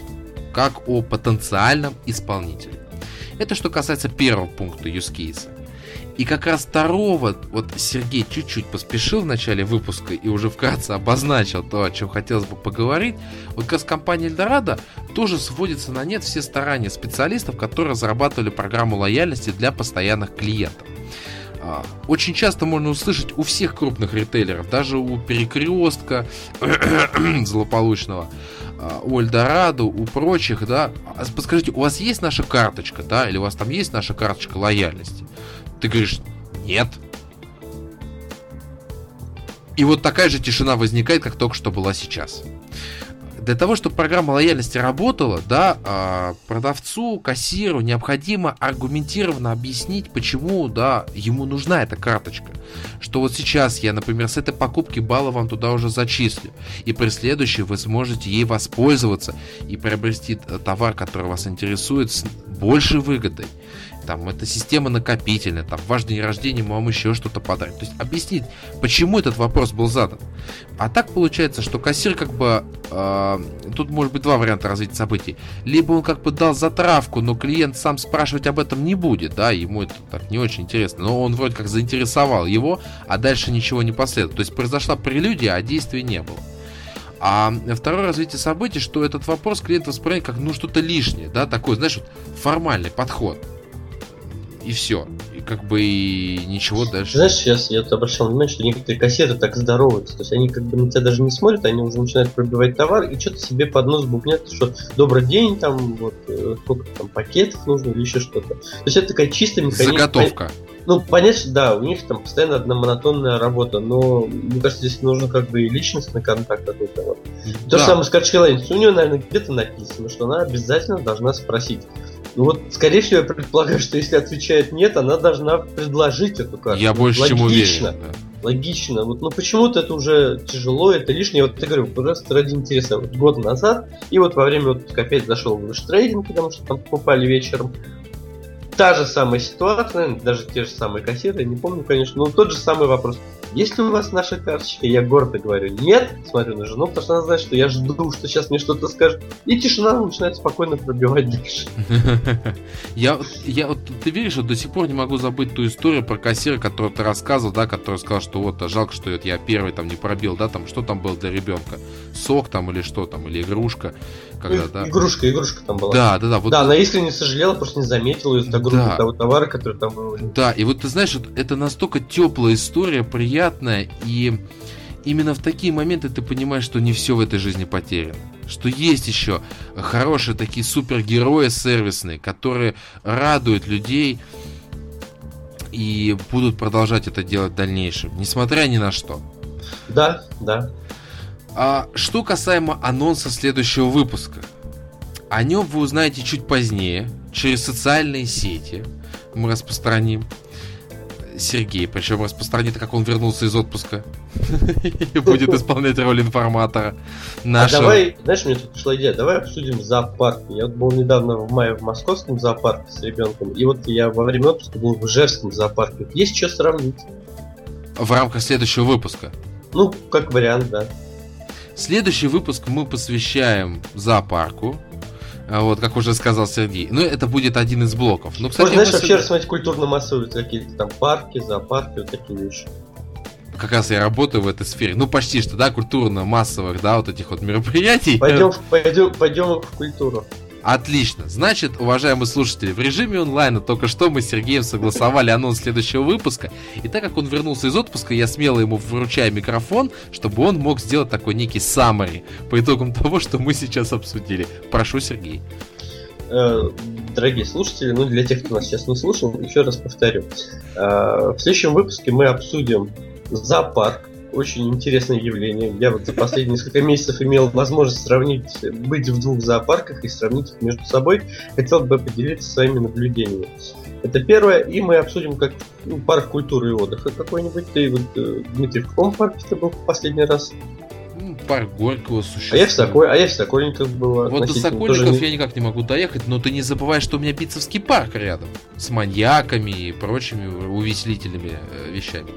как о потенциальном исполнителе. Это что касается первого пункта use case. И как раз второго, вот Сергей чуть-чуть поспешил в начале выпуска и уже вкратце обозначил то, о чем хотелось бы поговорить. Вот как раз компания Эльдорадо тоже сводится на нет все старания специалистов, которые разрабатывали программу лояльности для постоянных клиентов. А, очень часто можно услышать у всех крупных ритейлеров, даже у Перекрестка злополучного, а, у Эльдорадо, у прочих, да, «А подскажите, у вас есть наша карточка, да, или у вас там есть наша карточка лояльности? Ты говоришь, нет. И вот такая же тишина возникает, как только что была сейчас для того, чтобы программа лояльности работала, да, а, продавцу, кассиру необходимо аргументированно объяснить, почему, да, ему нужна эта карточка. Что вот сейчас я, например, с этой покупки балла вам туда уже зачислю, и при следующей вы сможете ей воспользоваться и приобрести товар, который вас интересует, с большей выгодой там, это система накопительная, там, ваш день рождения мы вам еще что-то подарим. То есть объяснить, почему этот вопрос был задан. А так получается, что кассир как бы, э, тут может быть два варианта развития событий. Либо он как бы дал затравку, но клиент сам спрашивать об этом не будет, да, ему это так не очень интересно, но он вроде как заинтересовал его, а дальше ничего не последовало. То есть произошла прелюдия, а действия не было. А второе развитие событий, что этот вопрос клиент воспринимает как ну что-то лишнее, да, такой, знаешь, вот формальный подход и все. И как бы и ничего дальше. Знаешь, сейчас я обращал внимание, что некоторые кассеты так здороваются. То есть они как бы на тебя даже не смотрят, они уже начинают пробивать товар и что-то себе под нос бубнят, что добрый день, там вот э, сколько там пакетов нужно или еще что-то. То есть это такая чистая механизм. Заготовка. Ну, понятно, да, у них там постоянно одна монотонная работа, но мне кажется, здесь нужно как бы и личностный контакт какой-то. Вот. Да. То же самое с карточкой у нее, наверное, где-то написано, что она обязательно должна спросить. Ну вот, скорее всего, я предполагаю, что если отвечает нет, она должна предложить эту карту. Я больше Логично. чем уверен. Да. Логично. Вот, но ну, почему-то это уже тяжело, это лишнее. Вот ты говорю, просто ради интереса. Вот год назад, и вот во время, вот опять зашел в трейдинг, потому что там покупали вечером, та же самая ситуация, даже те же самые кассеты, не помню, конечно, но тот же самый вопрос. Есть ли у вас наша карточка? Я гордо говорю, нет. Смотрю на жену, потому что она знает, что я жду, что сейчас мне что-то скажет. И тишина начинает спокойно пробивать дальше. Я, я ты веришь, вот до сих пор не могу забыть ту историю про кассира, которую ты рассказывал, да, который сказал, что вот, а жалко, что я первый там не пробил, да, там, что там было для ребенка? Сок там или что там, или игрушка? Когда, да? Игрушка, игрушка там была. Да, да, да. Вот... Да, она искренне сожалела, просто не заметила из-за да. того товара, который там был. Да, и вот ты знаешь, это настолько теплая история, приятная, и именно в такие моменты ты понимаешь, что не все в этой жизни потеряно. Что есть еще хорошие такие супергерои сервисные, которые радуют людей и будут продолжать это делать в дальнейшем, несмотря ни на что. Да, да. А что касаемо анонса следующего выпуска. О нем вы узнаете чуть позднее, через социальные сети мы распространим. Сергей, причем распространит, как он вернулся из отпуска и будет исполнять роль информатора. Нашего... А давай, знаешь, мне тут пришла идея, давай обсудим зоопарк. Я вот был недавно в мае в московском зоопарке с ребенком, и вот я во время отпуска был в Ижевском зоопарке. Есть что сравнить. В рамках следующего выпуска? Ну, как вариант, да. Следующий выпуск мы посвящаем зоопарку. А вот, как уже сказал Сергей. Ну, это будет один из блоков. Ну, кстати, Можно, знаешь, вообще рассмотреть культурно-массовые какие-то там парки, зоопарки, вот такие вещи. Как раз я работаю в этой сфере. Ну, почти что, да, культурно-массовых, да, вот этих вот мероприятий. Пойдем, пойдем, пойдем в культуру. Отлично. Значит, уважаемые слушатели, в режиме онлайна только что мы с Сергеем согласовали анонс следующего выпуска. И так как он вернулся из отпуска, я смело ему вручаю микрофон, чтобы он мог сделать такой некий summary по итогам того, что мы сейчас обсудили. Прошу, Сергей. Э, дорогие слушатели, ну для тех, кто нас сейчас не слушал, еще раз повторю. Э, в следующем выпуске мы обсудим зоопарк, очень интересное явление. Я вот за последние несколько месяцев имел возможность сравнить, быть в двух зоопарках и сравнить их между собой. Хотел бы поделиться своими наблюдениями. Это первое, и мы обсудим как ну, парк культуры и отдыха какой-нибудь. Ты вот, э, Дмитрий, в каком парке ты был в последний раз? Ну, парк Горького существует. А я в, Соколь... а я в Сокольниках был. Вот до Сокольников тоже... я никак не могу доехать, но ты не забывай, что у меня Битцевский парк рядом. С маньяками и прочими увеселительными э, вещами.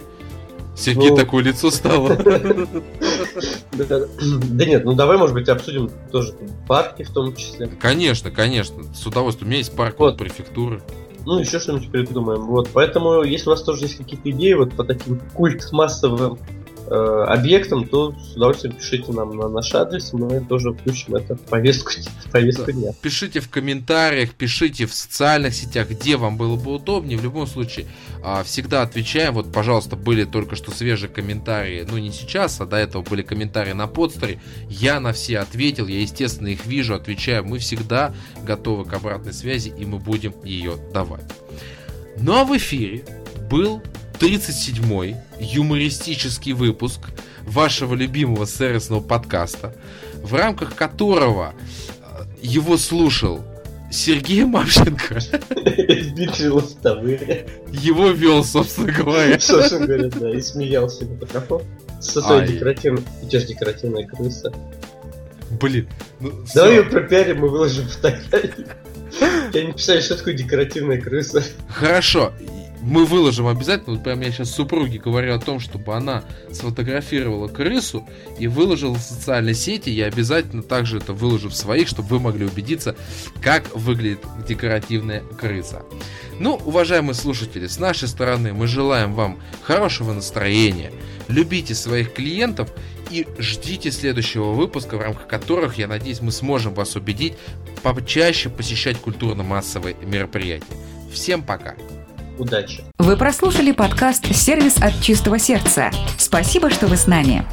Сергей ну... такое лицо стало. Да нет, ну давай, может быть, обсудим тоже парки в том числе. Конечно, конечно, с удовольствием. У меня есть парк вот префектуры. Ну, еще что-нибудь придумаем. Вот, поэтому, если у вас тоже есть какие-то идеи вот по таким культ массовым объектом, то с удовольствием пишите нам на наш адрес, мы тоже включим это в повестку, в повестку дня. Пишите в комментариях, пишите в социальных сетях, где вам было бы удобнее. В любом случае, а, всегда отвечаем. Вот, пожалуйста, были только что свежие комментарии, ну не сейчас, а до этого были комментарии на подстере. Я на все ответил, я, естественно, их вижу, отвечаю. Мы всегда готовы к обратной связи, и мы будем ее давать. Ну а в эфире был 37-й юмористический выпуск вашего любимого сервисного подкаста, в рамках которого э, его слушал Сергей Мавченко. Дмитрий Лостовый. Его вел, собственно говоря. Собственно говоря, да, и смеялся на микрофон. Со своей декоративной... Идешь декоративная крыса. Блин. Ну, Давай ее пропиарим и выложим фотографии. Я не писали, что такое декоративная крыса. Хорошо мы выложим обязательно, вот прям я сейчас супруге говорю о том, чтобы она сфотографировала крысу и выложила в социальной сети, я обязательно также это выложу в своих, чтобы вы могли убедиться, как выглядит декоративная крыса. Ну, уважаемые слушатели, с нашей стороны мы желаем вам хорошего настроения, любите своих клиентов и ждите следующего выпуска, в рамках которых, я надеюсь, мы сможем вас убедить почаще посещать культурно-массовые мероприятия. Всем пока! Удачи! Вы прослушали подкаст «Сервис от чистого сердца». Спасибо, что вы с нами.